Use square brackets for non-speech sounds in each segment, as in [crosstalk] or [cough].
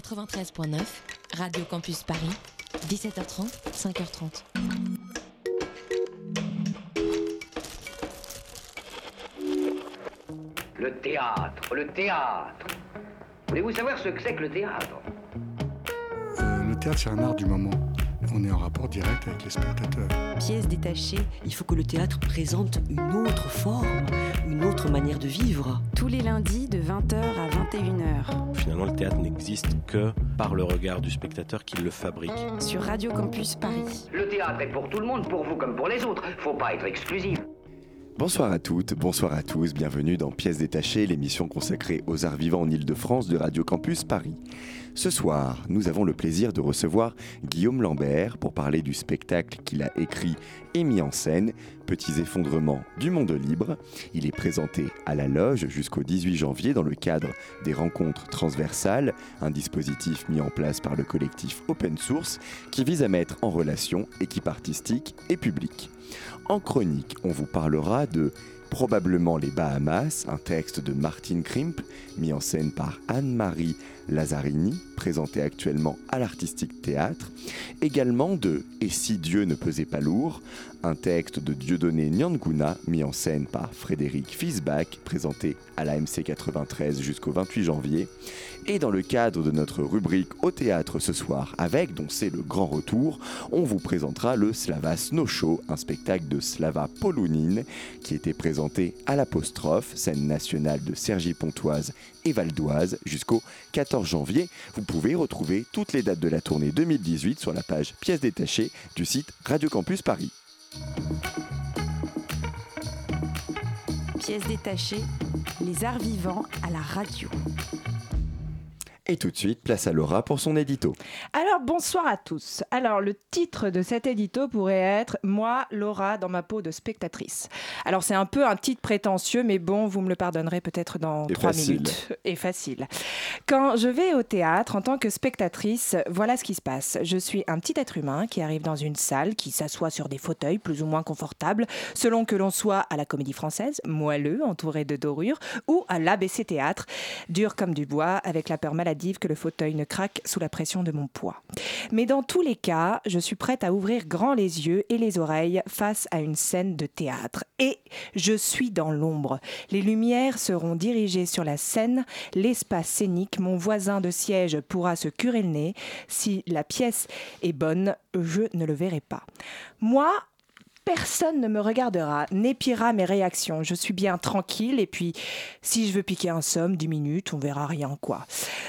93.9, Radio Campus Paris, 17h30, 5h30. Le théâtre, le théâtre. Voulez-vous savoir ce que c'est que le théâtre? Euh, le théâtre, c'est un art du moment. On est en rapport direct avec les spectateurs. pièce détachée, il faut que le théâtre présente une autre forme, une autre manière de vivre. Tous les lundis de 20h à 21h Finalement, le théâtre n'existe que par le regard du spectateur qui le fabrique. sur Radio Campus Paris. Le théâtre est pour tout le monde, pour vous comme pour les autres. Faut pas être exclusif. Bonsoir à toutes, bonsoir à tous, bienvenue dans Pièces détachées, l'émission consacrée aux arts vivants en Ile-de-France de Radio Campus Paris. Ce soir, nous avons le plaisir de recevoir Guillaume Lambert pour parler du spectacle qu'il a écrit et mis en scène, Petits effondrements du monde libre. Il est présenté à la loge jusqu'au 18 janvier dans le cadre des rencontres transversales, un dispositif mis en place par le collectif Open Source qui vise à mettre en relation équipe artistique et public. En chronique, on vous parlera de Probablement les Bahamas, un texte de Martine Krimp, mis en scène par Anne-Marie Lazzarini, présenté actuellement à l'Artistique Théâtre. Également de Et si Dieu ne pesait pas lourd, un texte de Dieudonné Nyanguna, mis en scène par Frédéric Fisbach, présenté à la MC 93 jusqu'au 28 janvier. Et dans le cadre de notre rubrique au théâtre ce soir, avec, dont c'est le grand retour, on vous présentera le Slava Snow Show, un spectacle de Slava Polounine qui était présenté à l'apostrophe, scène nationale de Cergy-Pontoise et Val d'Oise jusqu'au 14 janvier. Vous pouvez retrouver toutes les dates de la tournée 2018 sur la page pièces détachées du site Radio Campus Paris. Pièce détachée, les arts vivants à la radio. Et tout de suite, place à Laura pour son édito. Alors bonsoir à tous. Alors le titre de cet édito pourrait être Moi, Laura, dans ma peau de spectatrice. Alors c'est un peu un titre prétentieux, mais bon, vous me le pardonnerez peut-être dans trois minutes. Et facile. Quand je vais au théâtre en tant que spectatrice, voilà ce qui se passe. Je suis un petit être humain qui arrive dans une salle, qui s'assoit sur des fauteuils plus ou moins confortables, selon que l'on soit à la Comédie Française, moelleux, entouré de dorures, ou à l'ABC Théâtre, dur comme du bois, avec la peur que le fauteuil ne craque sous la pression de mon poids. Mais dans tous les cas, je suis prête à ouvrir grand les yeux et les oreilles face à une scène de théâtre. Et je suis dans l'ombre. Les lumières seront dirigées sur la scène, l'espace scénique, mon voisin de siège pourra se curer le nez. Si la pièce est bonne, je ne le verrai pas. Moi, Personne ne me regardera, n'épiera mes réactions. Je suis bien tranquille et puis si je veux piquer un somme, 10 minutes, on verra rien quoi.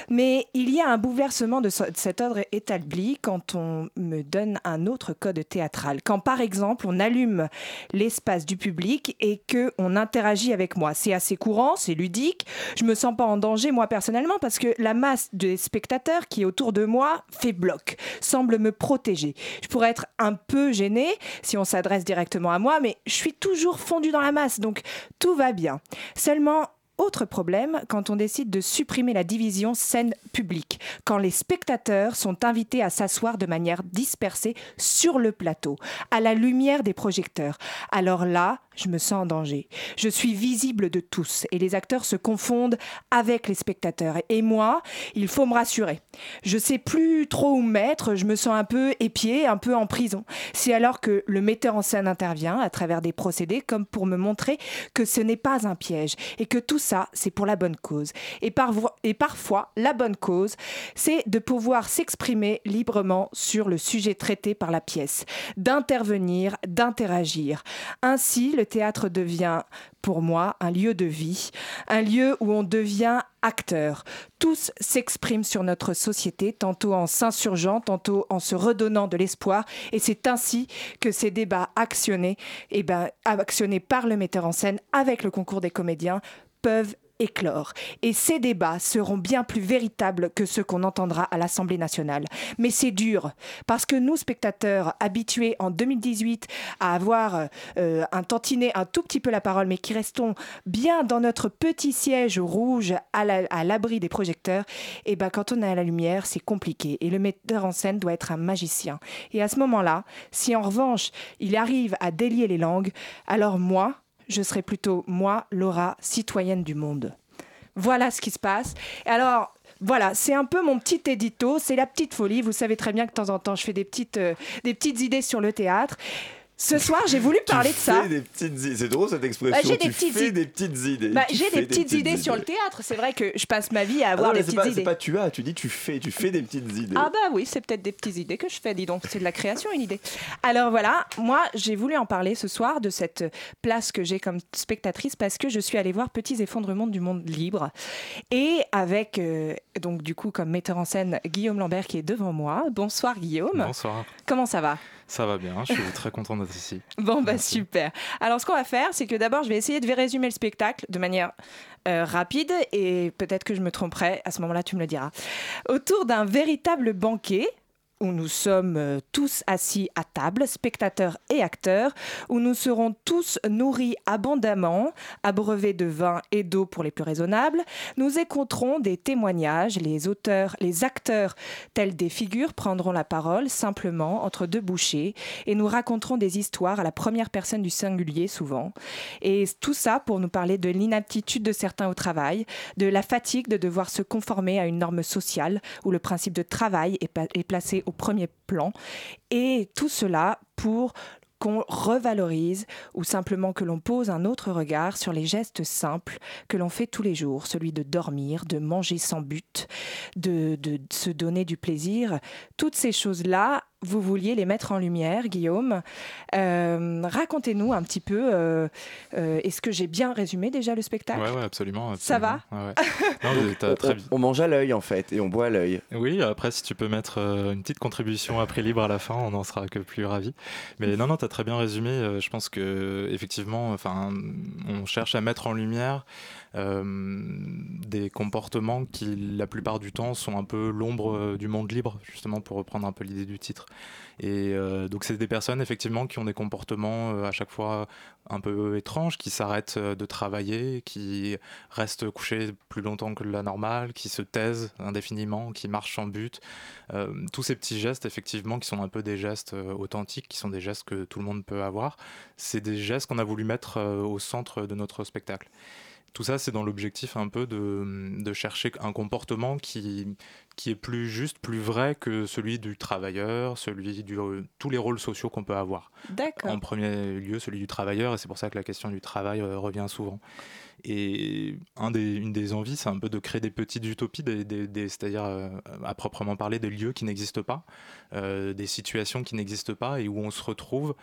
Mais il y a un bouleversement de ce- de cet ordre établi quand on me donne un autre code théâtral. Quand par exemple on allume l'espace du public et que on interagit avec moi. C'est assez courant, c'est ludique. Je me sens pas en danger moi personnellement parce que la masse des spectateurs qui est autour de moi fait bloc, semble me protéger. Je pourrais être un peu gênée si on s'adresse directement à moi, mais je suis toujours fondue dans la masse, donc tout va bien. Seulement, autre problème quand on décide de supprimer la division scène-public, quand les spectateurs sont invités à s'asseoir de manière dispersée sur le plateau, à la lumière des projecteurs. Alors là, je me sens en danger. Je suis visible de tous et les acteurs se confondent avec les spectateurs. Et moi, il faut me rassurer. Je sais plus trop où me mettre, je me sens un peu épié, un peu en prison. C'est alors que le metteur en scène intervient à travers des procédés comme pour me montrer que ce n'est pas un piège et que tout ça, c'est pour la bonne cause. Et, et parfois, la bonne cause, c'est de pouvoir s'exprimer librement sur le sujet traité par la pièce, d'intervenir, d'interagir. Ainsi, le théâtre devient, pour moi, un lieu de vie, un lieu où on devient acteur. Tous s'expriment sur notre société, tantôt en s'insurgeant, tantôt en se redonnant de l'espoir. Et c'est ainsi que ces débats actionnés, eh ben, actionnés par le metteur en scène avec le concours des comédiens, peuvent éclore. Et ces débats seront bien plus véritables que ceux qu'on entendra à l'Assemblée nationale. Mais c'est dur, parce que nous, spectateurs, habitués en 2018 à avoir euh, un tantinet un tout petit peu la parole, mais qui restons bien dans notre petit siège rouge à la- à l'abri des projecteurs, et ben quand on est à la lumière, c'est compliqué. Et le metteur en scène doit être un magicien. Et à ce moment-là, si en revanche, il arrive à délier les langues, alors moi, je serai plutôt moi, Laura, citoyenne du monde. Voilà ce qui se passe. Alors, Voilà, c'est un peu mon petit édito, c'est la petite folie. Vous savez très bien que de temps en temps, je fais des petites, euh, des petites idées sur le théâtre. Ce soir, j'ai voulu parler de ça. Des petites C'est drôle cette expression. Bah, j'ai des tu petites fais i- des petites idées. Bah, j'ai des petites idées sur le théâtre. C'est vrai que je passe ma vie à Ah avoir non, des c'est petites pas, c'est idées. pas tu as, tu dis tu fais, tu fais des petites idées. Ah bah oui, c'est peut-être des petites idées que je fais, dis donc. C'est de la création, une idée. Alors voilà, moi, j'ai voulu en parler ce soir de cette place que j'ai comme spectatrice parce que je suis allée voir Petits effondrements du monde libre. Et avec, euh, donc du coup, comme metteur en scène, Guillaume Lambert qui est devant moi. Bonsoir Guillaume. Bonsoir. Comment ça va? Ça va bien, je suis très content d'être ici. [laughs] Bon, bah Merci. super. Alors, ce qu'on va faire, c'est que d'abord, je vais essayer de résumer le spectacle de manière euh, rapide et peut-être que je me tromperai. À ce moment-là, tu me le diras. Autour d'un véritable banquet où nous sommes euh, tous assis à table, spectateurs et acteurs, où nous serons tous nourris abondamment, abreuvés de vin et d'eau pour les plus raisonnables, nous écouterons des témoignages, les auteurs, les acteurs, tels des figures, prendront la parole simplement entre deux bouchées et nous raconterons des histoires à la première personne du singulier souvent. Et tout ça pour nous parler de l'inaptitude de certains au travail, de la fatigue de devoir se conformer à une norme sociale où le principe de travail est, placé premier plan. Et tout cela pour qu'on revalorise ou simplement que l'on pose un autre regard sur les gestes simples que l'on fait tous les jours, celui de dormir, de manger sans but, de, de se donner du plaisir. Toutes ces choses-là, vous vouliez les mettre en lumière, Guillaume. Euh, Racontez-nous un petit peu, euh, euh, est-ce que j'ai bien résumé déjà le spectacle? Ouais, ouais, absolument. Ça absolument. Ouais, ouais. [laughs] Non, mais t'as On, très on- bien. on mange à l'œil en fait et on boit à l'œil. Oui, après, si tu peux mettre une petite contribution à prix libre à la fin, on n'en sera que plus ravis. Mais non, non, tu as très bien résumé. Je pense que effectivement, enfin, on cherche à mettre en lumière euh, des comportements qui, la plupart du temps, sont un peu l'ombre euh, du monde libre, justement, pour reprendre un peu l'idée du titre. Et euh, donc, c'est des personnes, effectivement, qui ont des comportements euh, à chaque fois un peu étranges, qui s'arrêtent euh, de travailler, qui restent couchés plus longtemps que la normale, qui se taisent indéfiniment, qui marchent sans but. Euh, tous ces petits gestes, effectivement, qui sont un peu des gestes euh, authentiques, qui sont des gestes que tout le monde peut avoir, c'est des gestes qu'on a voulu mettre euh, au centre de notre spectacle. Tout ça, c'est dans l'objectif un peu de, de chercher un comportement qui, qui est plus juste, plus vrai que celui du travailleur, celui du tous les rôles sociaux qu'on peut avoir. D'accord. En premier lieu, celui du travailleur, et c'est pour ça que la question du travail euh, revient souvent. Et un des, une des envies, c'est un peu de créer des petites utopies, des, des- des- c'est-à-dire euh, à proprement parler des lieux qui n'existent pas, euh, des situations qui n'existent pas et où on se retrouve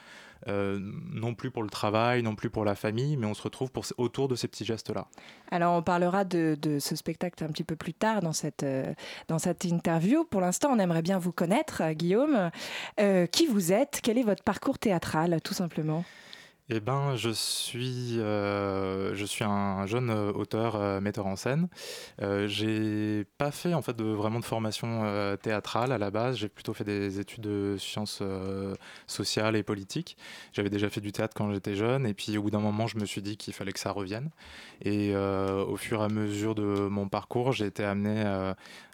euh, non plus pour le travail, non plus pour la famille, mais on se retrouve pour, autour de ces petits gestes-là. Alors, on parlera de, ce spectacle un petit peu plus tard dans cette, euh, dans cette interview. Pour l'instant, on aimerait bien vous connaître, euh, Guillaume. Qui vous êtes? Quel est votre parcours théâtral, tout simplement? Eh ben, je suis, euh, je suis un jeune euh, auteur, euh, metteur en scène. Euh, j'ai pas fait en fait vraiment de formation théâtrale à la base. J'ai plutôt fait des études de sciences sociales et politiques. J'avais déjà fait du théâtre quand j'étais jeune, et puis au bout d'un moment, je me suis dit qu'il fallait que ça revienne. Et au fur et à mesure de mon parcours, j'ai été amené.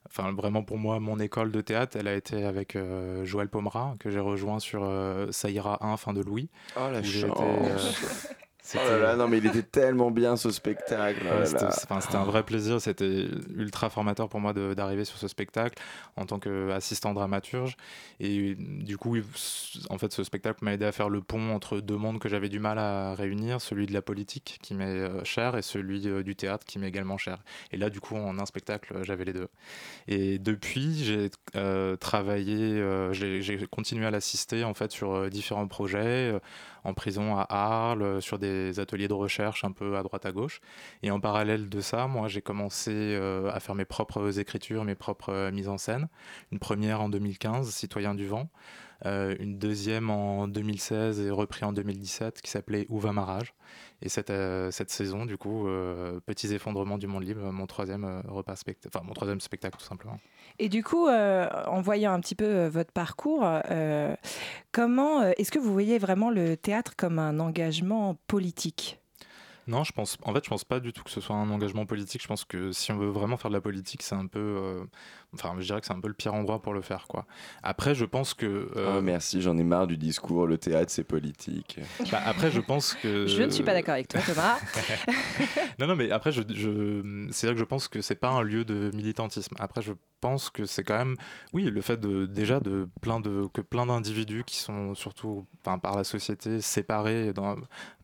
Euh, Enfin, vraiment pour moi, mon école de théâtre, elle a été avec euh, Joël Pomera, que j'ai rejoint sur euh, Ça ira 1, fin de Louis. Oh la chance. [laughs] Oh là là, non mais il était tellement bien ce spectacle. oh Ouais, c'était un vrai plaisir, c'était ultra formateur pour moi d'arriver sur ce spectacle en tant qu'assistant dramaturge. Et du coup, en fait, ce spectacle m'a aidé à faire le pont entre deux mondes que j'avais du mal à réunir, celui de la politique qui m'est euh, cher et celui euh, du théâtre qui m'est également cher. Et là, du coup, en un spectacle, j'avais les deux. Et depuis, j'ai euh, travaillé, euh, j'ai continué à l'assister en fait sur différents projets, en prison à Arles, euh, sur des ateliers de recherche un peu à droite à gauche. Et en parallèle de ça, moi, j'ai commencé euh, à faire mes propres écritures, mes propres euh, mises en scène. Une première en 2015, Citoyen du vent. Une deuxième en 2016 et repris en 2017 qui s'appelait Où va ma rage? Et cette, cette saison, du coup, Petits effondrements du monde libre, mon troisième, repas spect- enfin, mon troisième spectacle tout simplement. Et du coup, euh, en voyant un petit peu euh, votre parcours, euh, comment est-ce que vous voyez vraiment le théâtre comme un engagement politique? Non, je pense. En fait, je pense pas du tout que ce soit un engagement politique. Je pense que si on veut vraiment faire de la politique, c'est un peu. euh, Enfin, je dirais que c'est un peu le pire endroit pour le faire, quoi. Après, je pense que. euh, Oh, merci, j'en ai marre du discours. Le théâtre, c'est politique. bah, après, je pense que. [laughs] Je ne suis pas d'accord avec toi, Thomas. [laughs] non, non, mais après, je, je, c'est vrai que je pense que c'est pas un lieu de militantisme. Après, je pense que c'est quand même, oui, le fait de déjà de plein de que plein d'individus qui sont surtout, enfin, par la société séparés dans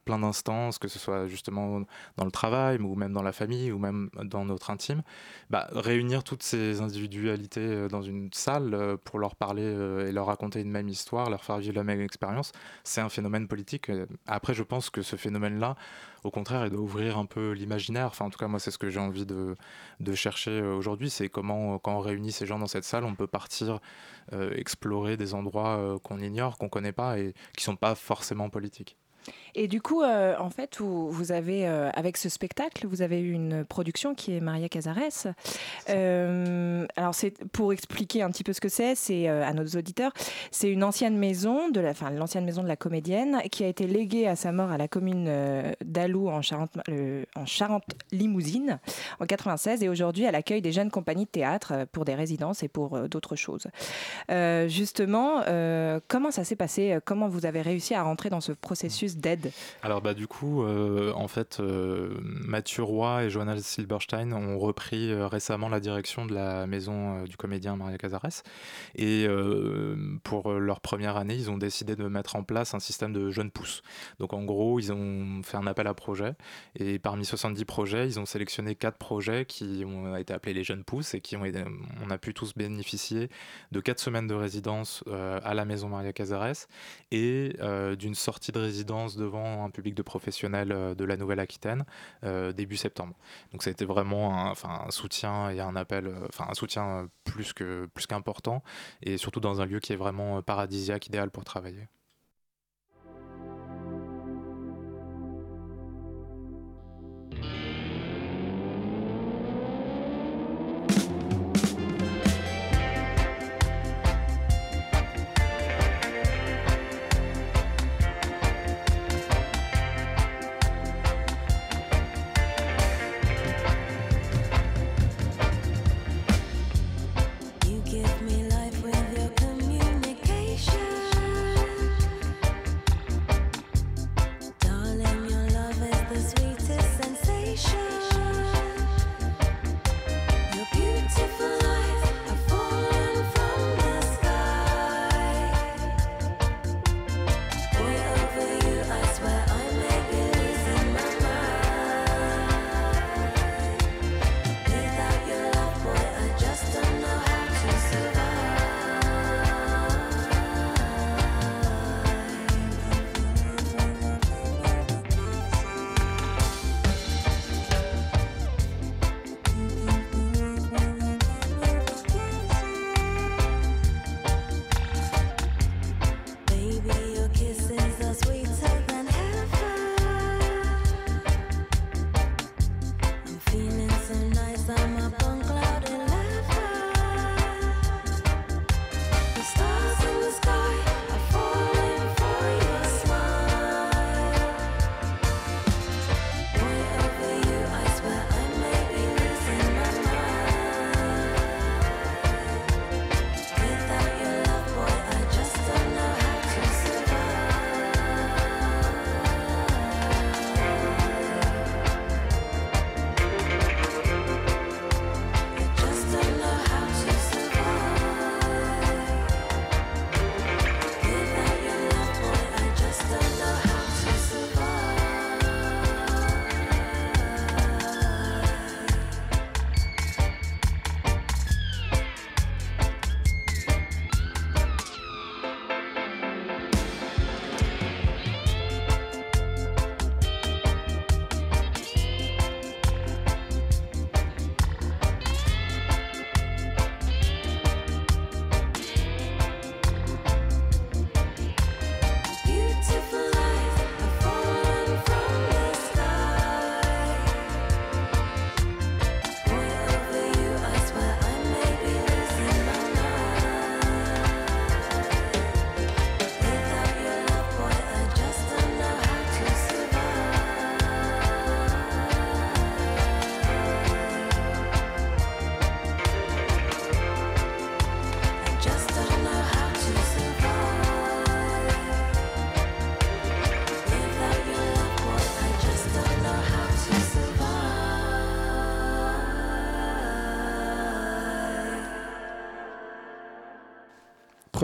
plein d'instances, que ce soit justement dans le travail ou même dans la famille ou même dans notre intime, bah, réunir toutes ces individualités euh, dans une salle euh, pour leur parler euh, et leur raconter une même histoire, leur faire vivre la même expérience, c'est un phénomène politique. Après, je pense que ce phénomène-là, au contraire, il doit ouvrir un peu l'imaginaire. Enfin, en tout cas, moi, c'est ce que j'ai envie de, chercher aujourd'hui. C'est comment, quand on réunit ces gens dans cette salle, on peut partir explorer des endroits qu'on ignore, qu'on connaît pas et qui sont pas forcément politiques. Et du coup, euh, en fait, vous, vous avez, euh, avec ce spectacle, vous avez eu une production qui est Maria Casares. Euh, alors, c'est pour expliquer un petit peu ce que c'est, c'est à nos auditeurs, c'est une ancienne maison de la, enfin, l'ancienne maison de la comédienne qui a été léguée à sa mort à la commune d'Alou en Charente, en Charente-Limousine en 96 et aujourd'hui elle accueille des jeunes compagnies de théâtre pour des résidences et pour d'autres choses. Justement, comment ça s'est passé? Comment vous avez réussi à rentrer dans ce processus Alors bah du coup, euh, en fait, euh, Mathieu Roy et Johanna Silberstein ont repris euh, récemment la direction de la maison du comédien Maria Casares. Et pour leur première année, ils ont décidé de mettre en place un système de jeunes pousses. Donc en gros, ils ont fait un appel à projets. Et parmi 70 projets, ils ont sélectionné 4 projets qui ont été appelés les jeunes pousses et qui ont on a pu tous bénéficier de 4 semaines de résidence à la maison Maria Casares et d'une sortie de résidence devant un public de professionnels euh, de la Nouvelle-Aquitaine euh, début septembre. Donc ça a été vraiment un, un soutien et un appel, euh, enfin un soutien plus plus qu'important et surtout dans un lieu qui est vraiment paradisiaque, idéal pour travailler.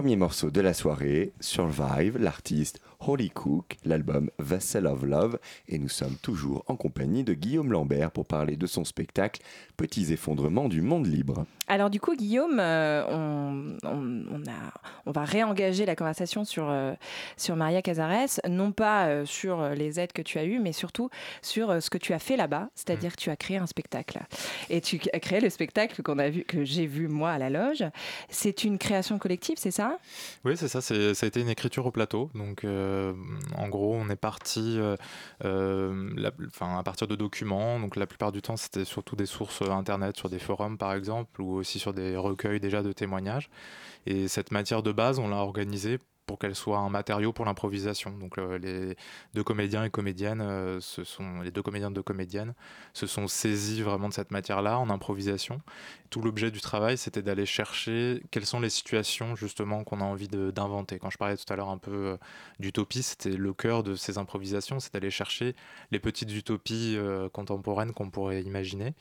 Premier morceau de la soirée, Survive, l'artiste Holy Cook, l'album Vessel of Love, et nous sommes toujours en compagnie de Guillaume Lambert pour parler de son spectacle Petits effondrements du monde libre. Alors du coup, Guillaume, euh, on, on, a, on, va réengager la conversation sur, euh, sur Maria Cazares, non pas euh, sur les aides que tu as eues, mais surtout sur ce que tu as fait là-bas, c'est-à-dire que tu as créé un spectacle. Et tu as créé le spectacle qu'on a vu, que j'ai vu moi à la loge. C'est une création collective, c'est ça? Oui, c'est ça. Ça a été une écriture au plateau. Donc en gros, on est parti à partir de documents. Donc la plupart du temps, c'était surtout des sources internet, sur des forums par exemple, ou aussi sur des recueils déjà de témoignages. Et cette matière de base, on l'a organisée pour qu'elle soit un matériau pour l'improvisation. Donc euh, les deux comédiens et comédiennes, euh, ce sont les deux comédiens de comédiennes, se sont saisis vraiment de cette matière-là en improvisation. Tout l'objet du travail, c'était d'aller chercher quelles sont les situations justement qu'on a envie d'inventer. Quand je parlais tout à l'heure un peu euh, d'utopie, c'était le cœur de ces improvisations, c'est d'aller chercher les petites utopies contemporaines qu'on pourrait imaginer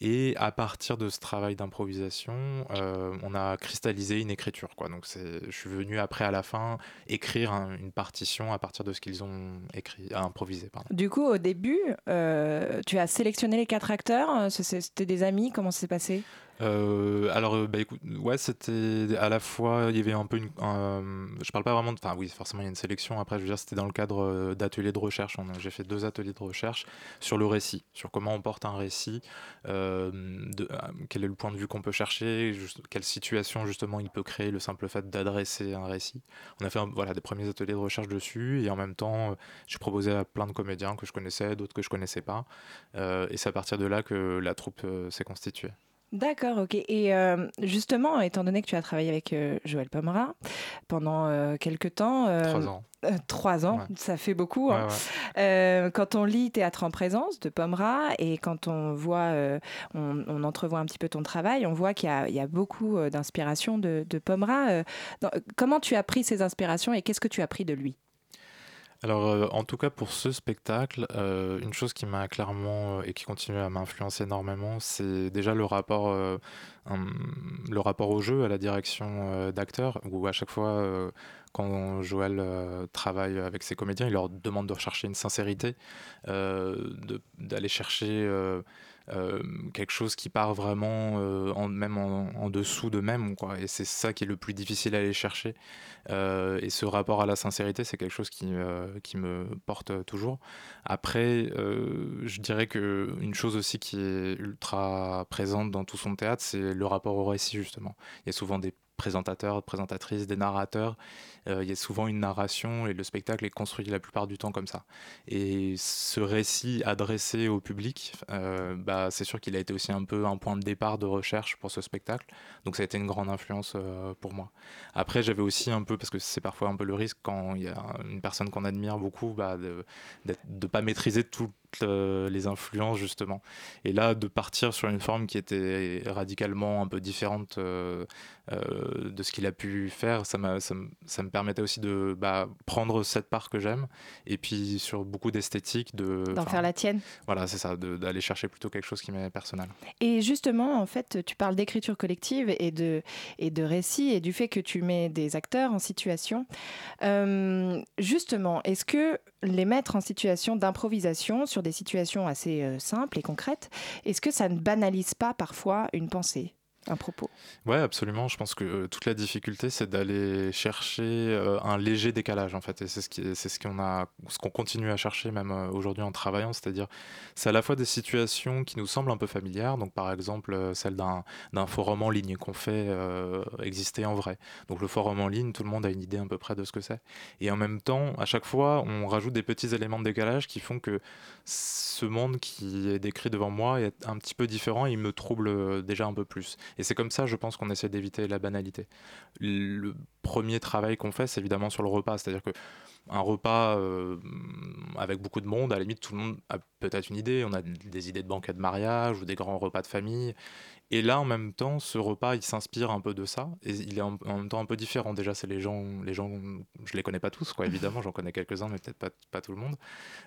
et à partir de ce travail d'improvisation, euh, on a cristallisé une écriture. Donc je suis venu après, à la fin, écrire une partition à partir de ce qu'ils ont écrit, à improviser. Du coup, au début, euh, tu as sélectionné les quatre acteurs. C'était des amis. Comment ça s'est passé? Euh, alors, euh, bah, écoute, ouais, c'était à la fois, il y avait un peu une. je parle pas vraiment de. Enfin, oui, forcément, il y a une sélection. Après, je veux dire, c'était dans le cadre euh, d'ateliers de recherche. J'ai fait deux ateliers de recherche sur le récit, sur comment on porte un récit, quel est le point de vue qu'on peut chercher, quelle situation, justement, il peut créer le simple fait d'adresser un récit. On a fait voilà, des premiers ateliers de recherche dessus, et en même temps, j'ai proposé à plein de comédiens que je connaissais, d'autres que je connaissais pas. et c'est à partir de là que la troupe s'est constituée. D'accord, ok. Et euh, justement, étant donné que tu as travaillé avec euh, Joël Pomera pendant euh, quelques temps. trois ans. trois ans, ça fait beaucoup. Hein. quand on lit Théâtre en présence de Pomera et quand on voit, on, entrevoit un petit peu ton travail, on voit qu'il y, a beaucoup d'inspiration de, de Pomera. comment tu as pris ces inspirations et qu'est-ce que tu as pris de lui? Alors, euh, en tout cas, pour ce spectacle, euh, une chose qui m'a clairement euh, et qui continue à m'influencer énormément, c'est déjà le rapport, le rapport au jeu, à la direction d'acteurs, où à chaque fois, quand Joël travaille avec ses comédiens, il leur demande de rechercher une sincérité, d'aller chercher euh, quelque chose qui part vraiment euh, en, même en, dessous de même. Et c'est ça qui est le plus difficile à aller chercher. Euh, et ce rapport à la sincérité, c'est quelque chose qui, qui me porte toujours. Après, je dirais qu'une chose aussi qui est ultra présente dans tout son théâtre, c'est le rapport au récit, justement. Il y a souvent des présentateurs, présentatrices, des narrateurs. Euh, il y a souvent une narration et le spectacle est construit la plupart du temps comme ça. Et ce récit adressé au public, euh, bah, c'est sûr qu'il a été aussi un peu un point de départ de recherche pour ce spectacle. Donc ça a été une grande influence euh, pour moi. Après, j'avais aussi un peu, parce que c'est parfois un peu le risque quand il y a une personne qu'on admire beaucoup, bah, de ne pas maîtriser tout les influences justement. Et là, de partir sur une forme qui était radicalement un peu différente de ce qu'il a pu faire, ça, ça, ça, me permettait aussi de bah, prendre cette part que j'aime et puis sur beaucoup d'esthétique de d'en faire la tienne. Voilà, c'est ça, d'aller chercher plutôt quelque chose qui m'est personnel. Et justement, en fait, tu parles d'écriture collective et de et de récit et du fait que tu mets des acteurs en situation. justement, est-ce que les mettre en situation d'improvisation sur des situations assez euh, simples et concrètes, est-ce que ça ne banalise pas parfois une pensée? Un propos. Ouais, absolument. Je pense que euh, toute la difficulté, c'est d'aller chercher euh, un léger décalage, en fait. Et c'est ce qui, c'est ce qu'on a, ce qu'on continue à chercher même euh, aujourd'hui en travaillant. C'est-à-dire, c'est à la fois des situations qui nous semblent un peu familières. Donc, par exemple, celle d'un, d'un forum en ligne qu'on fait exister en vrai. Donc, le forum en ligne, tout le monde a une idée à peu près de ce que c'est. Et en même temps, à chaque fois, on rajoute des petits éléments de décalage qui font que ce monde qui est décrit devant moi est un petit peu différent. Et il me trouble déjà un peu plus. Et c'est comme ça, je pense, qu'on essaie d'éviter la banalité. Le premier travail qu'on fait, c'est évidemment sur le repas. C'est-à-dire que un repas avec beaucoup de monde, à la limite, tout le monde a peut-être une idée. On a des idées de banquet de mariage ou des grands repas de famille. Et là, en même temps, ce repas, il s'inspire un peu de ça. Et il est en, même temps un peu différent. Déjà, c'est les gens, les gens, je les connais pas tous, quoi, évidemment. J'en connais quelques-uns, mais peut-être pas, tout le monde.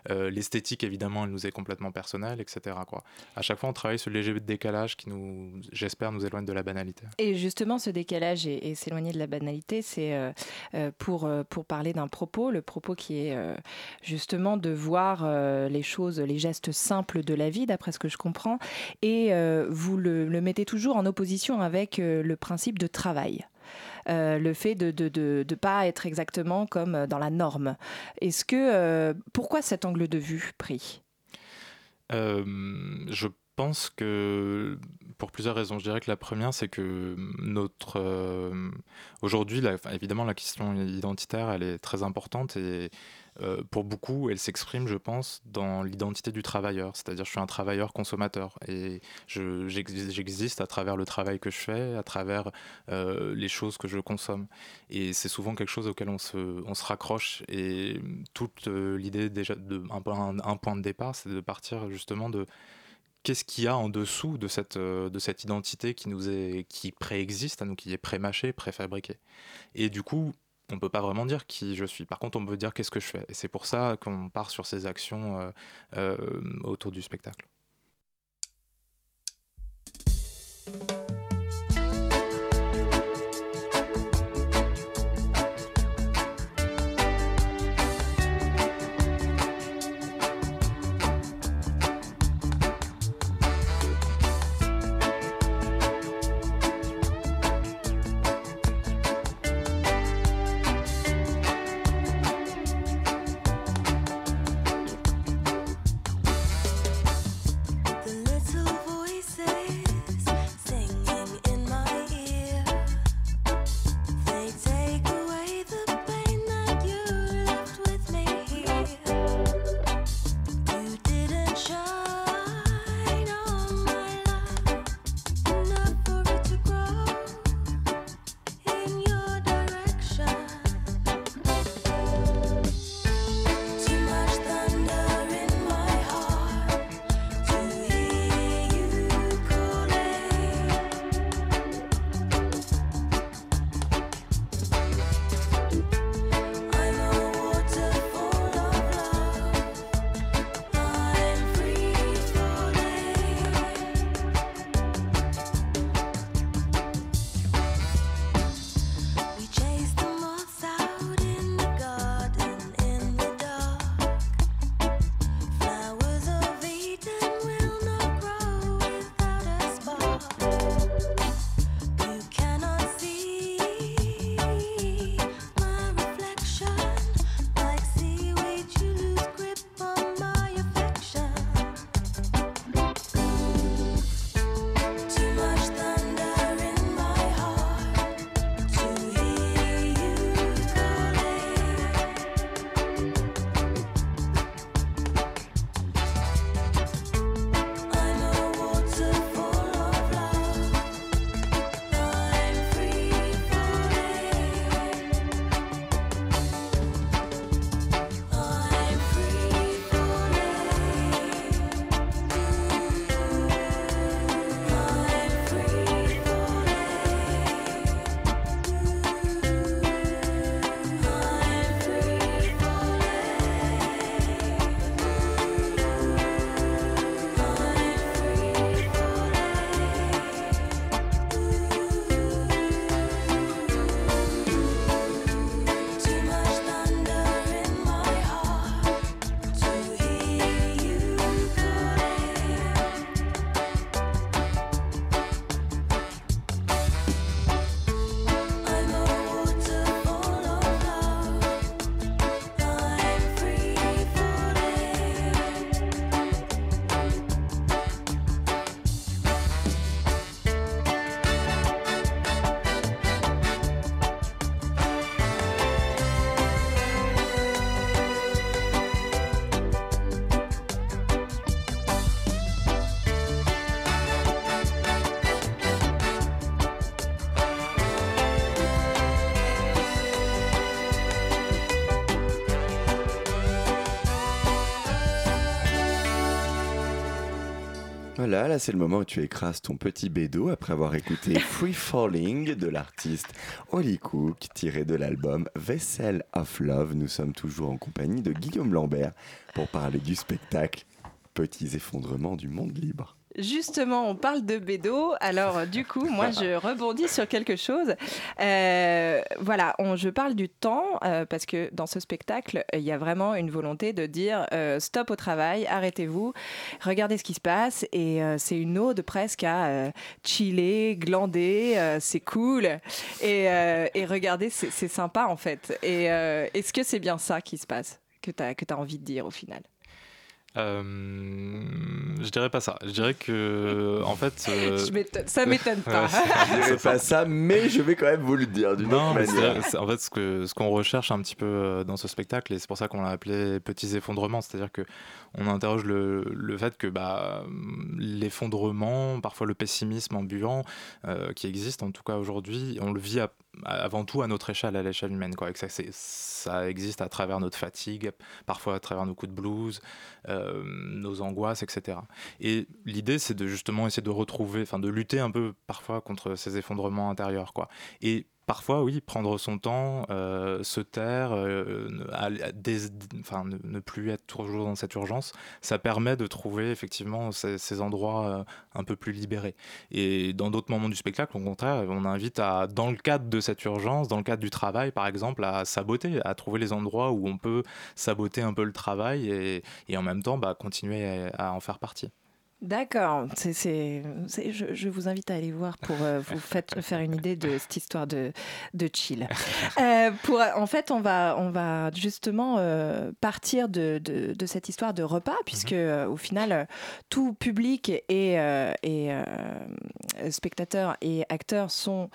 Euh, l'esthétique, évidemment, elle nous est complètement personnelle, etc. Quoi. À chaque fois, on travaille ce léger décalage qui nous, j'espère, nous éloigne de la banalité. Et justement, ce décalage et, s'éloigner de la banalité, c'est euh, euh, pour, pour parler d'un propos, le propos qui est justement de voir les choses, les gestes simples de la vie, d'après ce que je comprends. Et vous le, le mettez toujours en opposition avec euh, le principe de travail. Euh, le fait de ne de, de, pas être exactement comme dans la norme. Est-ce que euh, pourquoi cet angle de vue pris? Pense que pour plusieurs raisons. Je dirais que la première, c'est que notre aujourd'hui, évidemment, la question identitaire, elle est très importante et euh, pour beaucoup, elle s'exprime, je pense, dans l'identité du travailleur. C'est-à-dire, je suis un travailleur consommateur et j'existe à travers le travail que je fais, à travers euh, les choses que je consomme. Et c'est souvent quelque chose auquel on se, on se raccroche. Et toute euh, l'idée, déjà, de, un, un, point de départ, c'est de partir justement de qu'est-ce qu'il y a en dessous de cette, de cette identité qui nous est qui préexiste à nous, qui est pré-mâchée, préfabriquée? Et du coup, on ne peut pas vraiment dire qui je suis. Par contre, on peut dire qu'est-ce que je fais. Et c'est pour ça qu'on part sur ces actions euh, euh, autour du spectacle. Voilà, là c'est le moment où tu écrases ton petit bédo après avoir écouté [laughs] Free Falling de l'artiste Holly Cook tiré de l'album Vessel of Love. Nous sommes toujours en compagnie de Guillaume Lambert pour parler du spectacle Petits effondrements du monde libre. Justement, on parle de Bédo. Alors, du coup, moi, je [laughs] rebondis sur quelque chose. Euh, voilà, on, je parle du temps euh, parce que dans ce spectacle, il y a vraiment une volonté de dire euh, stop au travail, arrêtez-vous, regardez ce qui se passe. Et c'est une ode presque à chiller, glander, c'est cool. Et, et regardez, c'est sympa en fait. Et est-ce que c'est bien ça qui se passe que tu as, que as envie de dire au final? Euh, je dirais pas ça. Je dirais que, en fait. [laughs] Euh... ça m'étonne pas. je dirais pas ça, mais je vais quand même vous le dire d'une autre manière. en fait, ce qu'on ce qu'on recherche un petit peu euh, dans ce spectacle, et c'est pour ça qu'on l'a appelé Petits effondrements, c'est-à-dire que on interroge le, le fait que bah, l'effondrement, parfois le pessimisme ambulant, euh, qui existe en tout cas aujourd'hui, on le vit à avant tout à notre échelle, à l'échelle humaine. Quoi. ça, ça, existe à travers notre fatigue, parfois à travers nos coups de blues, euh, nos angoisses, etc. Et l'idée, c'est de justement essayer de retrouver, enfin de lutter un peu parfois contre ces effondrements intérieurs. Quoi. Et parfois, oui, prendre son temps, euh, se taire, euh, enfin, ne, plus être toujours dans cette urgence, ça permet de trouver effectivement ces, endroits euh, un peu plus libérés. Et dans d'autres moments du spectacle, au contraire, on invite à, dans le cadre de cette urgence, dans le cadre du travail par exemple, à saboter, à trouver les endroits où on peut saboter un peu le travail et, en même temps bah, continuer à en faire partie. D'accord. C'est, je, vous invite à aller voir pour euh, vous [laughs] faire une idée de cette histoire de, de chill. [laughs] Euh, pour, en fait, on va, on va justement euh, partir de, de, cette histoire de repas, puisque mhm. au final, tout public et, et spectateurs et acteurs sont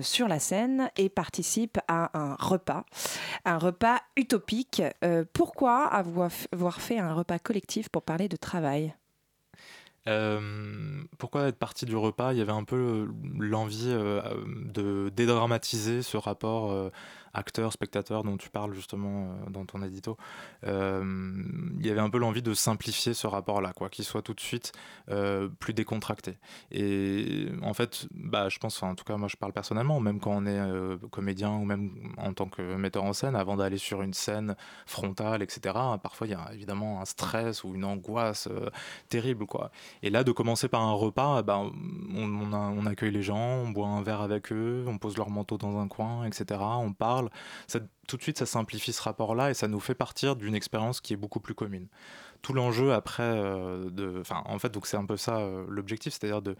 sur la scène et participent à un repas, un repas utopique. pourquoi avoir, avoir fait un repas collectif pour parler de travail? Euh, pourquoi être parti du repas? Il y avait un peu euh, l'envie euh, de dédramatiser ce rapport acteur, spectateur dont tu parles justement euh, dans ton édito, euh, il y avait un peu l'envie de simplifier ce rapport-là, quoi, qu'il soit tout de suite euh, plus décontracté. Et en fait, bah, je pense, en tout cas moi je parle personnellement, même quand on est comédien ou même en tant que metteur en scène, avant d'aller sur une scène frontale, etc., parfois il y a évidemment un stress ou une angoisse terrible. Quoi. Et là, de commencer par un repas, bah, on, on accueille les gens, on boit un verre avec eux, on pose leur manteau dans un coin, etc., on parle tout de suite ça simplifie ce rapport-là et ça nous fait partir d'une expérience qui est beaucoup plus commune. Tout l'enjeu après, euh, en fait, donc c'est un peu ça euh, l'objectif, c'est-à-dire de,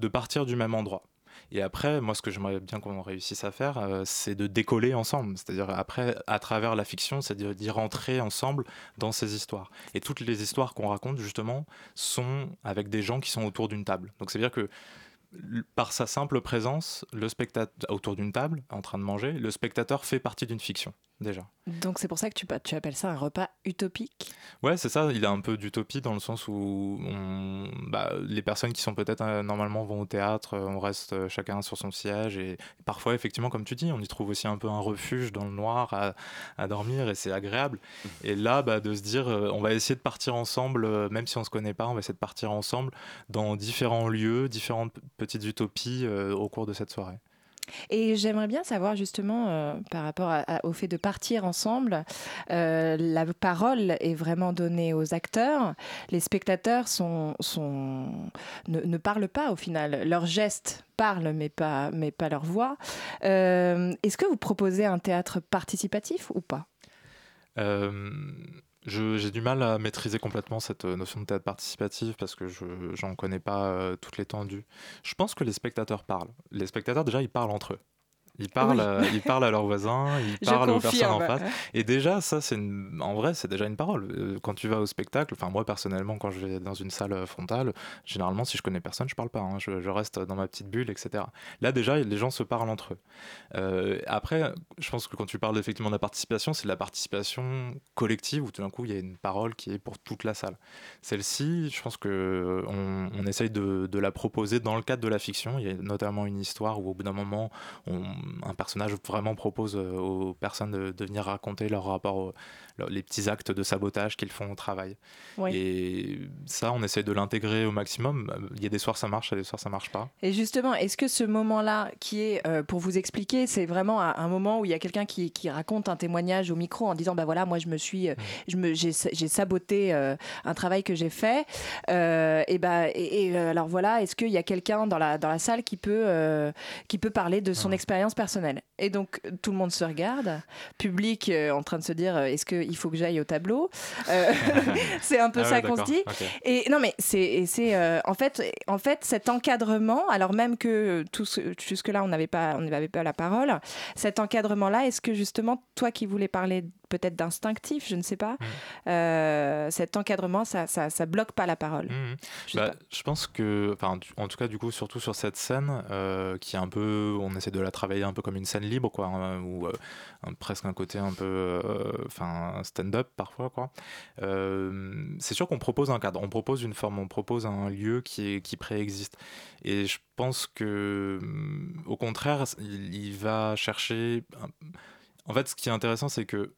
de partir du même endroit. Et après, moi, ce que j'aimerais bien qu'on réussisse à faire, euh, c'est de décoller ensemble. C'est-à-dire, après, à travers la fiction, c'est d'y rentrer ensemble dans ces histoires. Et toutes les histoires qu'on raconte, justement, sont avec des gens qui sont autour d'une table. Donc, c'est-à-dire que par sa simple présence, le spectateur autour d'une table, en train de manger, le spectateur fait partie d'une fiction déjà. Donc c'est pour ça que tu, tu, appelles ça un repas utopique? Ouais, c'est ça. Il a un peu d'utopie dans le sens où bah, les personnes qui sont peut-être euh, normalement vont au théâtre, euh, on reste euh, chacun sur son siège et parfois effectivement, comme tu dis, on y trouve aussi un peu un refuge dans le noir à, dormir et c'est agréable. Mmh. Et là, bah, de se dire, on va essayer de partir ensemble, même si on se connaît pas, on va essayer de partir ensemble dans différents lieux, différentes petites utopies au cours de cette soirée. Et j'aimerais bien savoir justement euh, par rapport au fait de partir ensemble, euh, la parole est vraiment donnée aux acteurs, les spectateurs sont, sont, ne, parlent pas au final, leurs gestes parlent mais pas, mais pas leur voix. Euh, est-ce que vous proposez un théâtre participatif ou pas? J'ai du mal à maîtriser complètement cette euh, notion de théâtre participatif parce que je n'en connais pas euh, toute l'étendue. Je pense que les spectateurs parlent. Les spectateurs, déjà, ils parlent entre eux. Ils parlent, ils parlent à leurs voisins, ils [laughs] parlent aux personnes en face. Et déjà, ça, c'est en vrai, c'est déjà une parole. Euh, quand tu vas au spectacle, enfin moi personnellement, quand je vais dans une salle frontale, généralement, si je connais personne, je parle pas. Hein. Je, reste dans ma petite bulle, etc. Là, déjà, les gens se parlent entre eux. Euh, après, je pense que quand tu parles effectivement de la participation, c'est de la participation collective où tout d'un coup, il y a une parole qui est pour toute la salle. Celle-ci, je pense que on, on essaye de, de la proposer dans le cadre de la fiction. Il y a notamment une histoire où au bout d'un moment, on un personnage vraiment propose aux personnes de, de venir raconter leur rapport au, les petits actes de sabotage qu'ils font au travail. Et ça, on essaie de l'intégrer au maximum. Il y a des soirs ça marche, il y a des soirs ça marche pas. Et justement, est-ce que ce moment-là, qui est, euh, pour vous expliquer, c'est vraiment un moment où il y a quelqu'un qui, qui, raconte un témoignage au micro en disant, bah voilà, moi je me suis, euh, mmh. je me, j'ai, saboté euh, un travail que j'ai fait. et bah, et, alors voilà, est-ce qu'il y a quelqu'un dans la, dans la salle qui peut, qui peut parler de son expérience personnelle? Et donc tout le monde se regarde, public en train de se dire, est-ce que il faut que j'aille au tableau. Euh, [laughs] c'est un peu ah ça qu'on se dit. Et non, mais c'est, c'est euh, en fait, en fait, cet encadrement, alors même que tout jusque là on n'avait pas, on n'avait pas la parole, cet encadrement-là, est-ce que justement toi qui voulais parler peut-être d'instinctif, je ne sais pas. Mmh. Euh, cet encadrement, ça, ça, ça, bloque pas la parole. Mmh. Bah, je pense que, en tout cas, du coup, surtout sur cette scène, euh, qui est un peu, on essaie de la travailler un peu comme une scène libre, quoi, hein, ou euh, presque un côté un peu, enfin, stand-up parfois, quoi. c'est sûr qu'on propose un cadre, on propose une forme, on propose un lieu qui est, qui préexiste. Et je pense que, au contraire, il, il va chercher. En fait, ce qui est intéressant, c'est que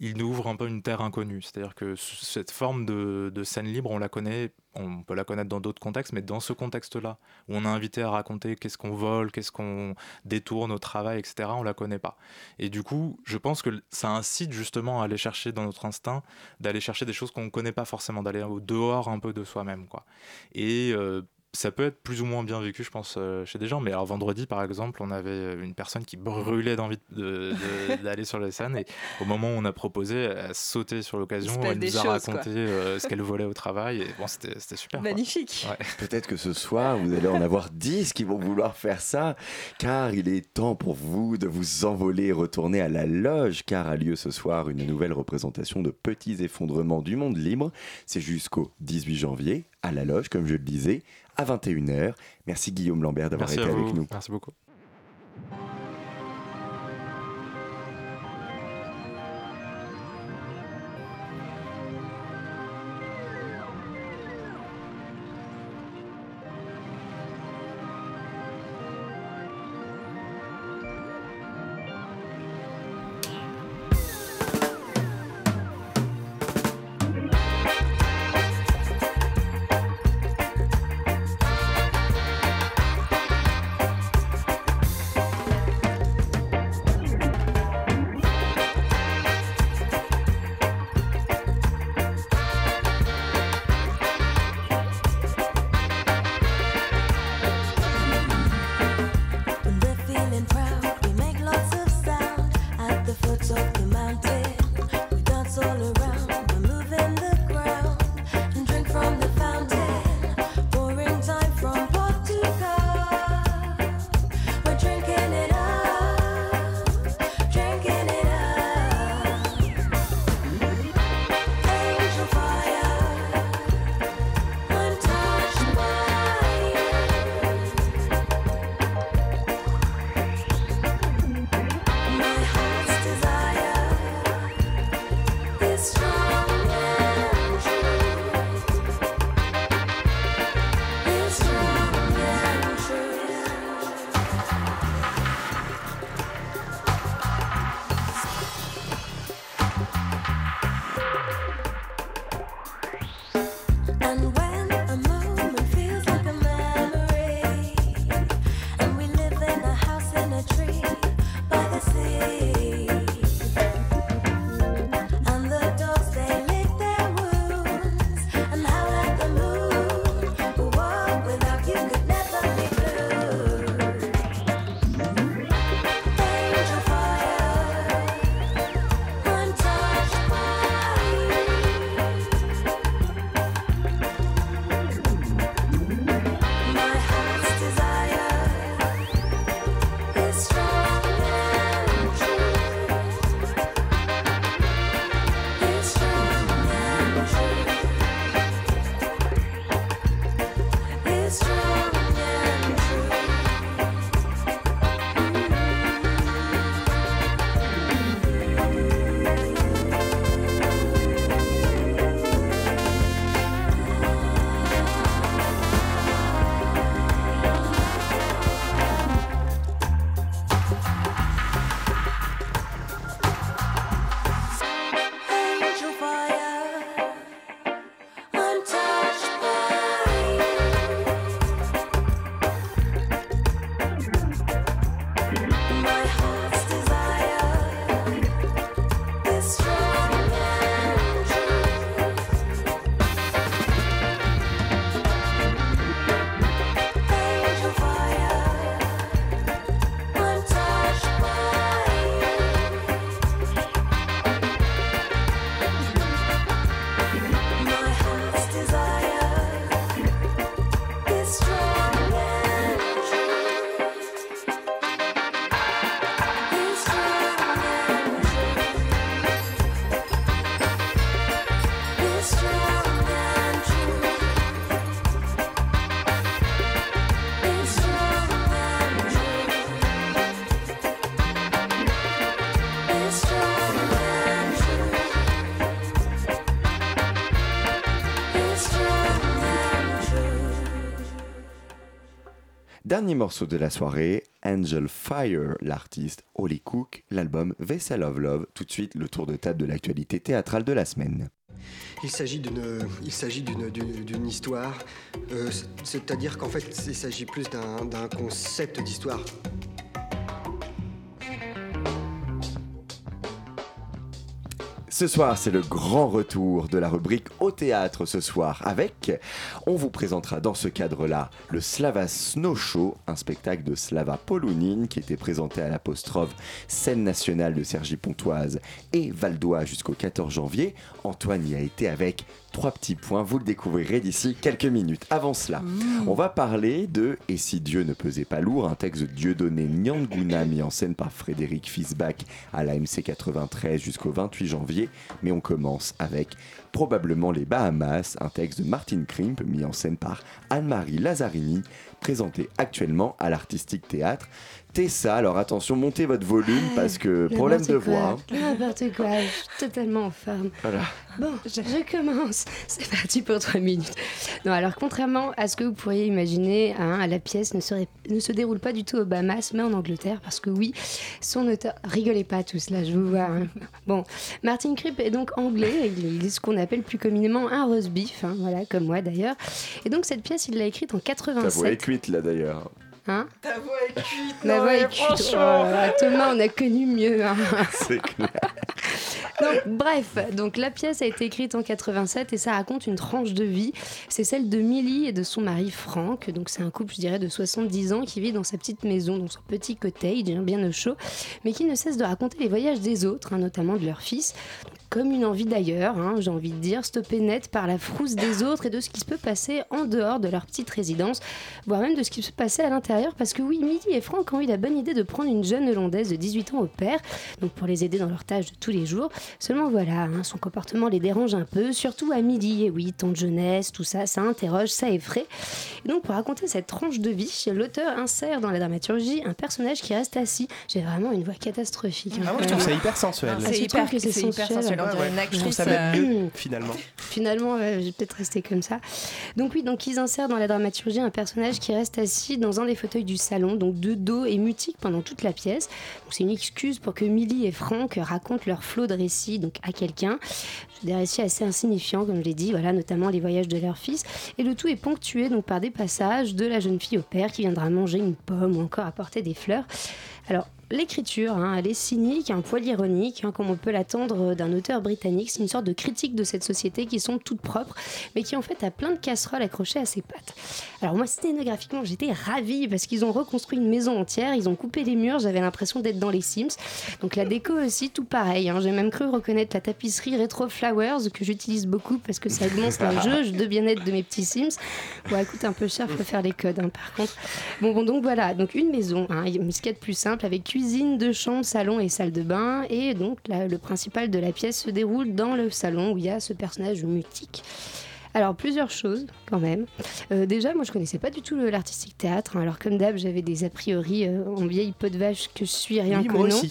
il nous ouvre un peu une terre inconnue. C'est-à-dire que cette forme de, scène libre, on la connaît, on peut la connaître dans d'autres contextes, mais dans ce contexte-là, où on a invité à raconter qu'est-ce qu'on vole, qu'est-ce qu'on détourne au travail, etc., on la connaît pas. Et du coup, je pense que ça incite justement à aller chercher dans notre instinct, d'aller chercher des choses qu'on ne connaît pas forcément, d'aller au dehors un peu de soi-même. quoi. Et euh, ça peut être plus ou moins bien vécu, je pense, euh, chez des gens. Mais alors, vendredi, par exemple, on avait une personne qui brûlait d'envie [laughs] d'aller sur la scène. Et au moment où on a proposé, elle a sauté sur l'occasion. Elle nous a raconté euh, ce qu'elle volait au travail. Et bon, c'était super. Magnifique. Peut-être que ce soir, vous allez en avoir 10 qui vont vouloir faire ça. Car il est temps pour vous de vous envoler et retourner à la loge. Car a lieu ce soir une nouvelle représentation de Petits effondrements du monde libre. C'est jusqu'au 18 janvier à la loge, comme je le disais à 21h. Merci Guillaume Lambert d'avoir été avec nous. Merci beaucoup. Dernier morceau de la soirée, Angel Fire, l'artiste Holly Cook, l'album Vessel of Love. Tout de suite, le tour de table de l'actualité théâtrale de la semaine. Il s'agit d'une, histoire, euh, c'est-à-dire qu'en fait, il s'agit plus d'un concept d'histoire. Ce soir, c'est le grand retour de la rubrique au théâtre ce soir avec, on vous présentera dans ce cadre-là le Slava Snow Show, un spectacle de Slava Polounine qui était présenté à l'apostrophe scène nationale de Sergi Pontoise et Valdois jusqu'au 14 janvier. Antoine y a été avec trois petits points, vous le découvrirez d'ici quelques minutes. Avant cela, on va parler de Et si Dieu ne pesait pas lourd, un texte de Dieudonné Nyanguna mis en scène par Frédéric Fisbach à la MC 93 jusqu'au 28 janvier. Mais on commence avec probablement les Bahamas, un texte de Martin Krimp mis en scène par Anne-Marie Lazzarini, présenté actuellement à l'Artistique Théâtre. Tessa, alors attention, montez votre volume parce que problème de voix. quoi. N'importe quoi, je suis totalement en forme. Voilà. Bon, je commence. [laughs] C'est parti pour trois minutes. Non, alors contrairement à ce que vous pourriez imaginer, hein, la pièce ne, serait- ne se déroule pas du tout aux Bahamas, mais en Angleterre, parce que oui, son auteur... Rigolez pas tous, là, je vous vois. hein. Bon, Martin Cripp est donc anglais, il est ce qu'on appelle plus communément un roast beef, hein, voilà, comme moi d'ailleurs. Et donc cette pièce, il l'a écrite en Ta voix est 87. Cuite là d'ailleurs. Hein Ta voix est cuite. Ma voix est cuite. Oh. Thomas, on a connu mieux. hein. [laughs] C'est clair. Donc, bref, donc la pièce a été écrite en 87 et ça raconte une tranche de vie. C'est celle de Millie et de son mari Frank. Donc c'est un couple, je dirais, de 70 ans qui vit dans sa petite maison, dans son petit cottage, hein, bien au chaud, mais qui ne cesse de raconter les voyages des autres, hein, notamment de leur fils. Donc, comme une envie d'ailleurs, hein, j'ai envie de dire, stoppée net par la frousse des autres et de ce qui se peut passer en dehors de leur petite résidence, voire même de ce qui se passait à l'intérieur, parce que oui, Millie et Frank ont eu la bonne idée de prendre une jeune Hollandaise de 18 ans au père, donc pour les aider dans leurs tâches de tous les jours. Seulement voilà, hein, son comportement les dérange un peu, surtout à midi. Et oui, temps de jeunesse, tout ça, ça interroge, ça effraie. Et donc pour raconter cette tranche de vie, l'auteur insère dans la dramaturgie un personnage qui reste assis. J'ai vraiment une voix catastrophique. hein, Ah, moi, quand je trouve ça hyper sensuel. Ah, C'est hyper, que c'est c'est hyper sensuel Ouais, ouais. une Je trouve ça même euh, mieux, finalement. [coughs] Finalement, ouais, je vais peut-être rester comme ça. Donc oui, donc ils insèrent dans la dramaturgie un personnage qui reste assis dans un des fauteuils du salon, donc de dos et mutique pendant toute la pièce. Donc c'est une excuse pour que Millie et Franck racontent leur flot de récits donc à quelqu'un. Des récits assez insignifiants, comme je l'ai dit, voilà, notamment les voyages de leur fils. Et le tout est ponctué donc par des passages de la jeune fille au père qui viendra manger une pomme ou encore apporter des fleurs. Alors, l'écriture, hein, elle est cynique, un poil ironique, hein, comme on peut l'attendre d'un auteur britannique. C'est une sorte de critique de cette société qui sont toutes propres, mais qui en fait a plein de casseroles accrochées à ses pattes. Alors moi, scénographiquement, j'étais ravie parce qu'ils ont reconstruit une maison entière, ils ont coupé les murs, j'avais l'impression d'être dans les Sims. Donc la déco aussi, tout pareil. hein. J'ai même cru reconnaître la tapisserie Retro Flowers que j'utilise beaucoup parce que ça augmente la jauge de bien-être de mes petits Sims. Bon, elle coûte un peu cher, faut faire les codes par contre. Bon, bon, donc voilà, donc une maison, hein, ce plus simple, avec cuisine, deux chambres, salon et salle de bain. Et donc là, le principal de la pièce se déroule dans le salon où il y a ce personnage mutique. Alors plusieurs choses quand même. Euh, déjà, moi je connaissais pas du tout l'artistique théâtre. hein. Alors comme d'hab, j'avais des a priori euh, en vieille peau de vache que je suis rien Oui, que moi non. aussi.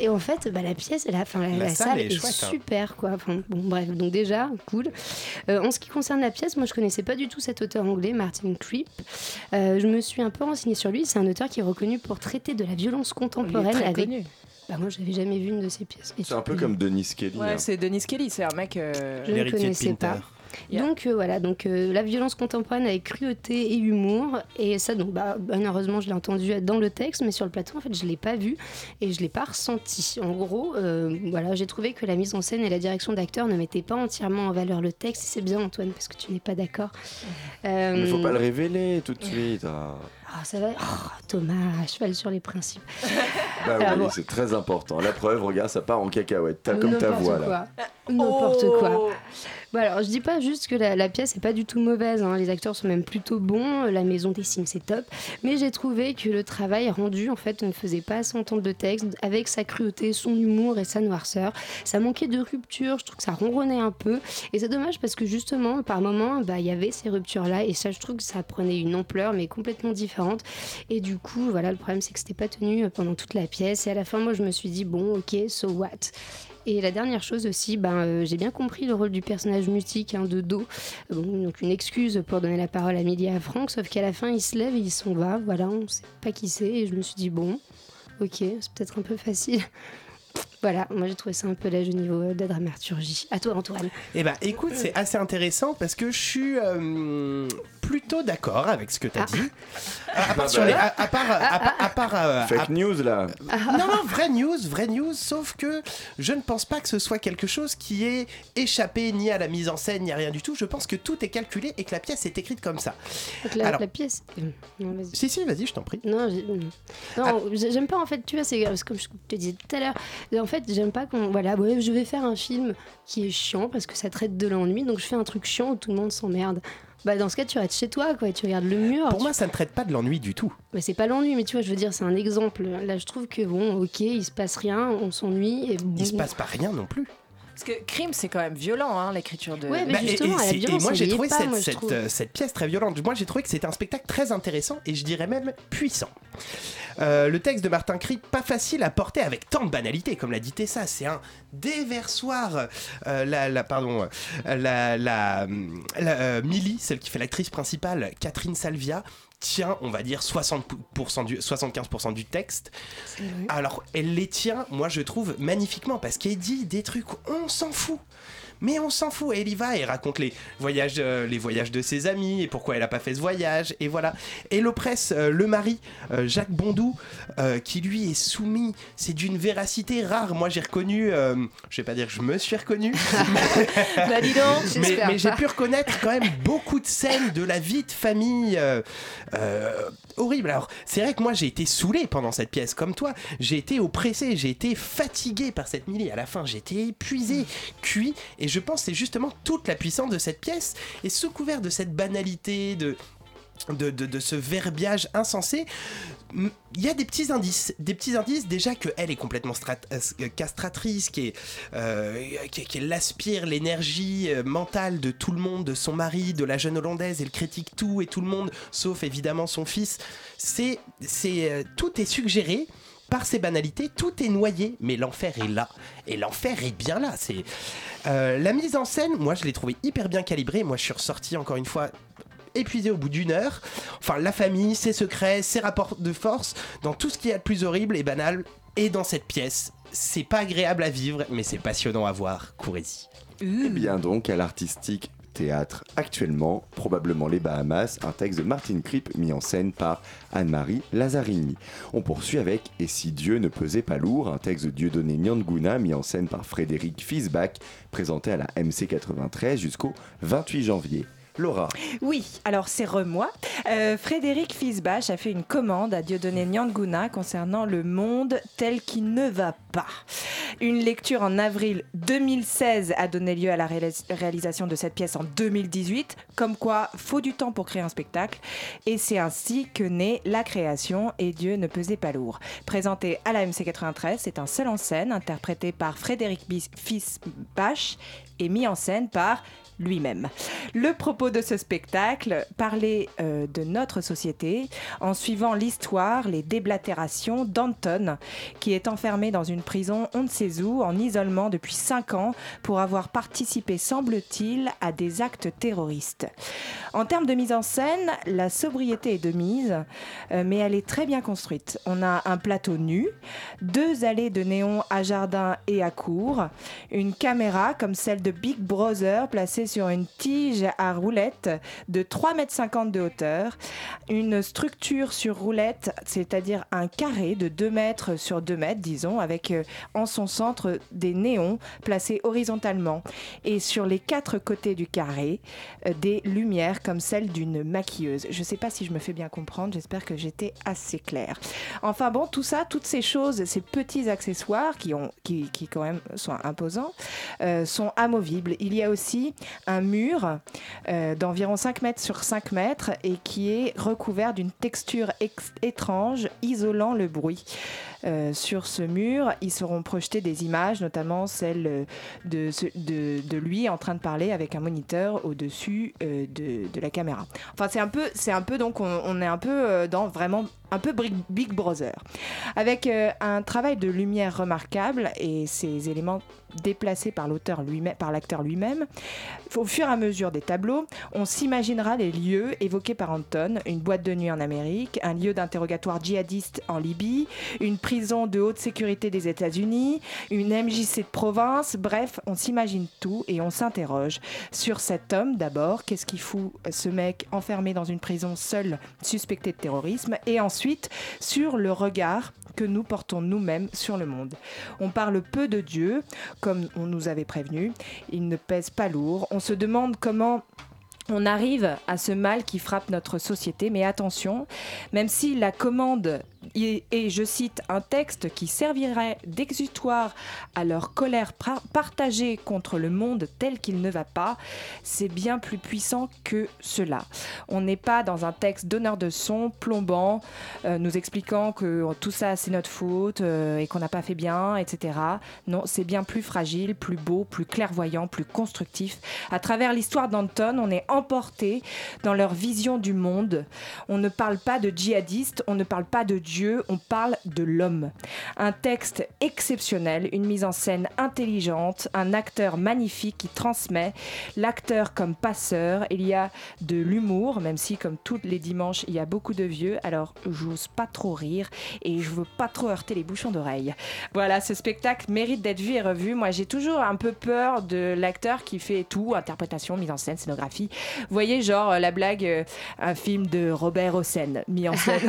Et en fait, bah, la pièce, la, enfin, la, La la salle salle, est est, chouette, hein. super, quoi. Enfin, bon, bref, donc déjà, cool. Euh, en ce qui concerne la pièce, moi, je connaissais pas du tout cet auteur anglais, Martin Creep. Euh, je me suis un peu renseignée sur lui. C'est un auteur qui est reconnu pour traiter de la violence contemporaine très avec. connu. Bah, moi, j'avais jamais vu une de ses pièces. C'est un peu comme Denis Kelly. Ouais, hein. c'est Denis Kelly, c'est un mec. euh, Je ne de connaissais pas. Yeah. Donc euh, voilà, donc euh, la violence contemporaine avec cruauté et humour. Et ça, donc, bah, ben, heureusement, je l'ai entendu dans le texte, mais sur le plateau, en fait, je l'ai pas vu et je l'ai pas ressenti. En gros, euh, voilà, j'ai trouvé que la mise en scène et la direction d'acteur ne mettaient pas entièrement en valeur le texte. Et c'est bien, Antoine, parce que tu n'es pas d'accord. Euh, Mais faut pas le révéler tout de suite. ah. Ah, ça va. Oh, Thomas, à cheval sur les principes. [laughs] Bah Alors oui, bon. c'est très important. La preuve, regarde, ça part en cacahuète. T'as comme ta voix là. quoi. N'importe Oh quoi. Bon, alors, je dis pas juste que la, la pièce est pas du tout mauvaise, hein. les acteurs sont même plutôt bons, la maison des Sims c'est top, mais j'ai trouvé que le travail rendu en fait ne faisait pas s'entendre de texte avec sa cruauté, son humour et sa noirceur. Ça manquait de rupture, je trouve que ça ronronnait un peu, et c'est dommage parce que justement par moments bah, il y avait ces ruptures là, et ça je trouve que ça prenait une ampleur mais complètement différente, et du coup voilà le problème c'est que c'était pas tenu pendant toute la pièce, et à la fin moi je me suis dit bon ok so what? Et la dernière chose aussi, ben, euh, j'ai bien compris le rôle du personnage mutique hein, de Do. Bon, donc une excuse pour donner la parole à Millie et à Franck, sauf qu'à la fin, il se lève et il s'en va. Voilà, on sait pas qui c'est. Et je me suis dit, bon, ok, c'est peut-être un peu facile. Voilà, moi j'ai trouvé ça un peu léger au niveau de la dramaturgie. À toi, Antoine. Eh ben, écoute, c'est assez intéressant parce que je suis euh, plutôt d'accord avec ce que tu as dit. [laughs] À, part sur les- à- à part, à part- à part, euh, Fake news là. Non, non, vraie news, vraie news, sauf que je ne pense pas que ce soit quelque chose qui est échappé ni à la mise en scène, ni à rien du tout. Je pense que tout est calculé et que la pièce est écrite comme ça. Donc la, Alors- la pièce. euh, Non. Si, si, vas-y, je t'en prie. Non, j'ai- j'aime pas en fait, tu vois, c'est comme je te disais tout à l'heure. En fait, j'aime pas qu'on. Voilà, ouais, je vais faire un film qui est chiant parce que ça traite de l'ennui, donc je fais un truc chiant où tout le monde s'emmerde. Bah, dans ce cas, tu restes chez toi, quoi, tu regardes le mur. Pour tu- moi, ça ne traite pas de l'ennui du tout. Mais c'est pas l'ennui, mais tu vois, je veux dire, c'est un exemple. Là, je trouve que bon, ok, il se passe rien, on s'ennuie. Et Il se passe pas rien non plus. Parce que crime, c'est quand même violent, hein, l'écriture de. Ouais, mais Bah, et- justement, et, la et violence, moi j'ai trouvé pas, cette, moi, je cette, trouve. euh, cette pièce très violente. Moi j'ai trouvé que c'était un spectacle très intéressant et je dirais même puissant. Euh, le texte de Martin Crick, pas facile à porter avec tant de banalité, comme l'a dit Tessa. C'est un déversoir. Euh, la, la- pardon, la, la, la, Millie, celle qui fait l'actrice principale, Catherine Salvia, tient, on va dire, 60% du, 75% du texte. Alors, elle les tient, moi je trouve, magnifiquement, parce qu'elle dit des trucs, on s'en fout. Mais on s'en fout, elle y va et raconte les voyages, euh, les voyages de ses amis et pourquoi elle a pas fait ce voyage et voilà. Et l'oppresse, euh, le mari, euh, Jacques Bondou, qui lui est soumis, c'est d'une véracité rare. Moi j'ai reconnu, je vais pas dire que je me suis reconnu, [laughs] Bah [laughs] mais, j'ai pu reconnaître quand même beaucoup de scènes de la vie de famille horrible. Alors, c'est vrai que moi j'ai été saoulé pendant cette pièce, comme toi. J'ai été oppressé, j'ai été fatigué par cette Millie. À la fin, j'étais épuisé, cuit. Et je pense que c'est justement toute la puissance de cette pièce. Et sous couvert de cette banalité, de. De, de- ce verbiage insensé, il y a des petits indices. Des petits indices, déjà qu'elle est complètement strat- euh, castratrice, est, euh, aspire l'énergie euh, mentale de tout le monde, de son mari, de la jeune hollandaise, elle critique tout et tout le monde, sauf évidemment son fils. C'est, c'est, euh, tout est suggéré par ces banalités, tout est noyé, mais l'enfer est là. Et l'enfer est bien là. C'est euh, la mise en scène. Moi, je l'ai trouvé hyper bien calibrée. Moi, je suis ressorti encore une fois épuisé au bout d'une heure. Enfin, la famille, ses secrets, ses rapports de force, dans tout ce qu'il y a de plus horrible et banal, et dans cette pièce. C'est pas agréable à vivre, mais c'est passionnant à voir. Courez-y. Eh bien donc à l'artistique théâtre actuellement, probablement les Bahamas, un texte de Martin Kripp mis en scène par Anne-Marie Lazzarini. On poursuit avec Et si Dieu ne pesait pas lourd, un texte de Dieudonné Nyanguna mis en scène par Frédéric Fisbach, présenté à la MC 93 jusqu'au 28 janvier. Laura, Oui, alors c'est re-moi. Euh, Frédéric Fisbach a fait une commande à Dieudonné Nyanguna concernant le monde tel qu'il ne va pas. Une lecture en avril 2016 a donné lieu à la réalis- réalisation de cette pièce en 2018, comme quoi faut du temps pour créer un spectacle. Et c'est ainsi que naît la création et Dieu ne pesait pas lourd. Présenté à la MC 93, c'est un seul en scène interprété par Frédéric Fisbach et mis en scène par lui-même. Le propos de ce spectacle, parler euh, de notre société en suivant l'histoire, les déblatérations d'Anton, qui est enfermé dans une prison on ne sait où, en isolement depuis 5 ans, pour avoir participé, semble-t-il, à des actes terroristes. En termes de mise en scène, la sobriété est de mise, euh, mais elle est très bien construite. On a un plateau nu, deux allées de néon à jardin et à cour, une caméra comme celle de Big Brother placée sur une tige à roulette de 3,50 m de hauteur, une structure sur roulette, c'est-à-dire un carré de 2 mètres sur 2 mètres, disons, avec euh, en son centre des néons placés horizontalement, et sur les quatre côtés du carré, euh, des lumières comme celle d'une maquilleuse. Je ne sais pas si je me fais bien comprendre, j'espère que j'étais assez claire. Enfin bon, tout ça, toutes ces choses, ces petits accessoires qui, ont, qui quand même sont imposants, euh, sont amovibles. Il y a aussi un mur euh, d'environ 5 mètres sur 5 mètres et qui est recouvert d'une texture ex- étrange, isolant le bruit. Euh, sur ce mur, ils seront projetés des images, notamment celle euh, de, lui en train de parler avec un moniteur au-dessus euh, de, la caméra. Enfin, c'est un peu, c'est un peu donc on, est un peu dans vraiment un peu Big Brother, avec un travail de lumière remarquable et ces éléments déplacés par l'auteur lui-même, par l'acteur lui-même. Au fur et à mesure des tableaux, on s'imaginera les lieux évoqués par Anton, une boîte de nuit en Amérique, un lieu d'interrogatoire djihadiste en Libye, une prison de haute sécurité des États-Unis, une MJC de province, bref, on s'imagine tout et on s'interroge sur cet homme d'abord, qu'est-ce qu'il fout ce mec enfermé dans une prison seul, suspecté de terrorisme, et ensuite sur le regard que nous portons nous-mêmes sur le monde. On parle peu de Dieu, comme on nous avait prévenu, il ne pèse pas lourd, on se demande comment on arrive à ce mal qui frappe notre société, mais attention, même si la commande est, je cite, un texte qui servirait d'exutoire à leur colère partagée contre le monde tel qu'il ne va pas, c'est bien plus puissant que cela. On n'est pas dans un texte donneur de son, plombant, euh, nous expliquant que tout ça c'est notre faute euh, et qu'on n'a pas fait bien, etc. Non, c'est bien plus fragile, plus beau, plus clairvoyant, plus constructif. À travers l'histoire d'Anton, on est emporté dans leur vision du monde. On ne parle pas de djihadistes, on ne parle pas de Dieu, on parle de l'homme. Un texte exceptionnel, une mise en scène intelligente, un acteur magnifique qui transmet, l'acteur comme passeur, il y a de l'humour, même si comme tous les dimanches il y a beaucoup de vieux, alors j'ose pas trop rire et je veux pas trop heurter les bouchons d'oreille. Voilà, ce spectacle mérite d'être vu et revu. Moi j'ai toujours un peu peur de l'acteur qui fait tout, interprétation, mise en scène, scénographie. Vous voyez genre euh, la blague, euh, un film de Robert Hossein, mis en scène,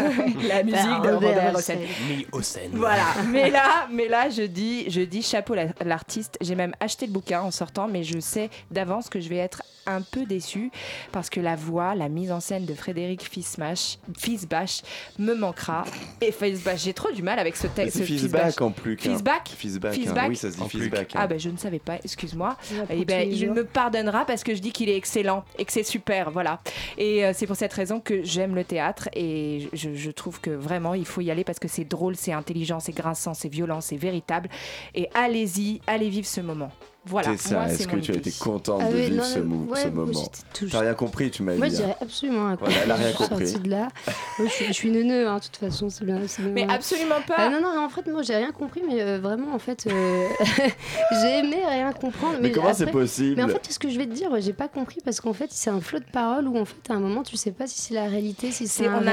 [laughs] la musique de Robert Hossein. Hossein. Mis au scène. Voilà, mais là, mais là, je dis, je dis chapeau la- l'artiste. J'ai même acheté le bouquin en sortant, mais je sais d'avance que je vais être un peu déçue parce que la voix, la mise en scène de Frédéric Fismash, Fisbach me manquera. Et Fisbach, j'ai trop du mal avec ce texte. C'est feedback en plus. qu'un- Feedback Feedback, hein. Oui, ça se dit plus. feedback. Ah ben je ne savais pas, excuse-moi. Eh ben, il me pardonnera parce que je dis qu'il est excellent et que c'est super, voilà. Et euh, c'est pour cette raison que j'aime le théâtre et je, je trouve que vraiment il faut y aller parce que c'est drôle, c'est intelligent, c'est grinçant, c'est violent, c'est véritable. Et allez-y, allez vivre ce moment. Voilà. C'est ça. moi, Est-ce que tu as été contente Ah de vivre non, ce, ouais, ce moi, moment j'étais touchée. T'as rien compris, tu m'as Moi, dit. je dirais absolument rien. Voilà, elle a rien Je suis compris. sortie de là. Moi, je, suis, je suis neuneu, hein, de toute façon. c'est bien- c'est bien. Mais absolument pas. Ah, non, non, en fait, moi, j'ai rien compris, mais euh, vraiment, en fait, euh, [laughs] j'ai aimé rien comprendre. Mais comment c'est possible Mais en fait, ce que je vais te dire, j'ai pas compris parce qu'en fait, c'est un flot de paroles où, en fait, à un moment, tu sais pas si c'est la réalité, si c'est C'est- un on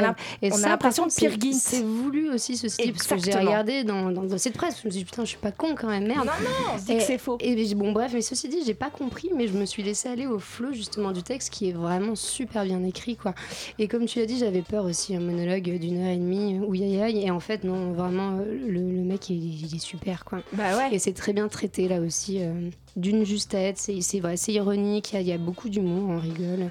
a l'impression de Peer c'est- voulu aussi, ce style, parce que j'ai regardé dans, cette presse, je me suis dit, putain, je suis pas con quand même, merde. Non, non, on dit que c'est faux. Bon, bref, mais ceci dit, j'ai pas compris, mais je me suis laissée aller au flot justement du texte qui est vraiment super bien écrit, quoi. Et comme tu l'as dit, j'avais peur aussi un monologue d'une heure et demie, aïe aïe, et en fait, non, vraiment, euh, le, le mec, il, il est super, quoi. Bah ouais. Et c'est très bien traité là aussi, euh, d'une justesse, c'est c'est vrai, c'est ironique, il y a- il y, a beaucoup d'humour, on rigole.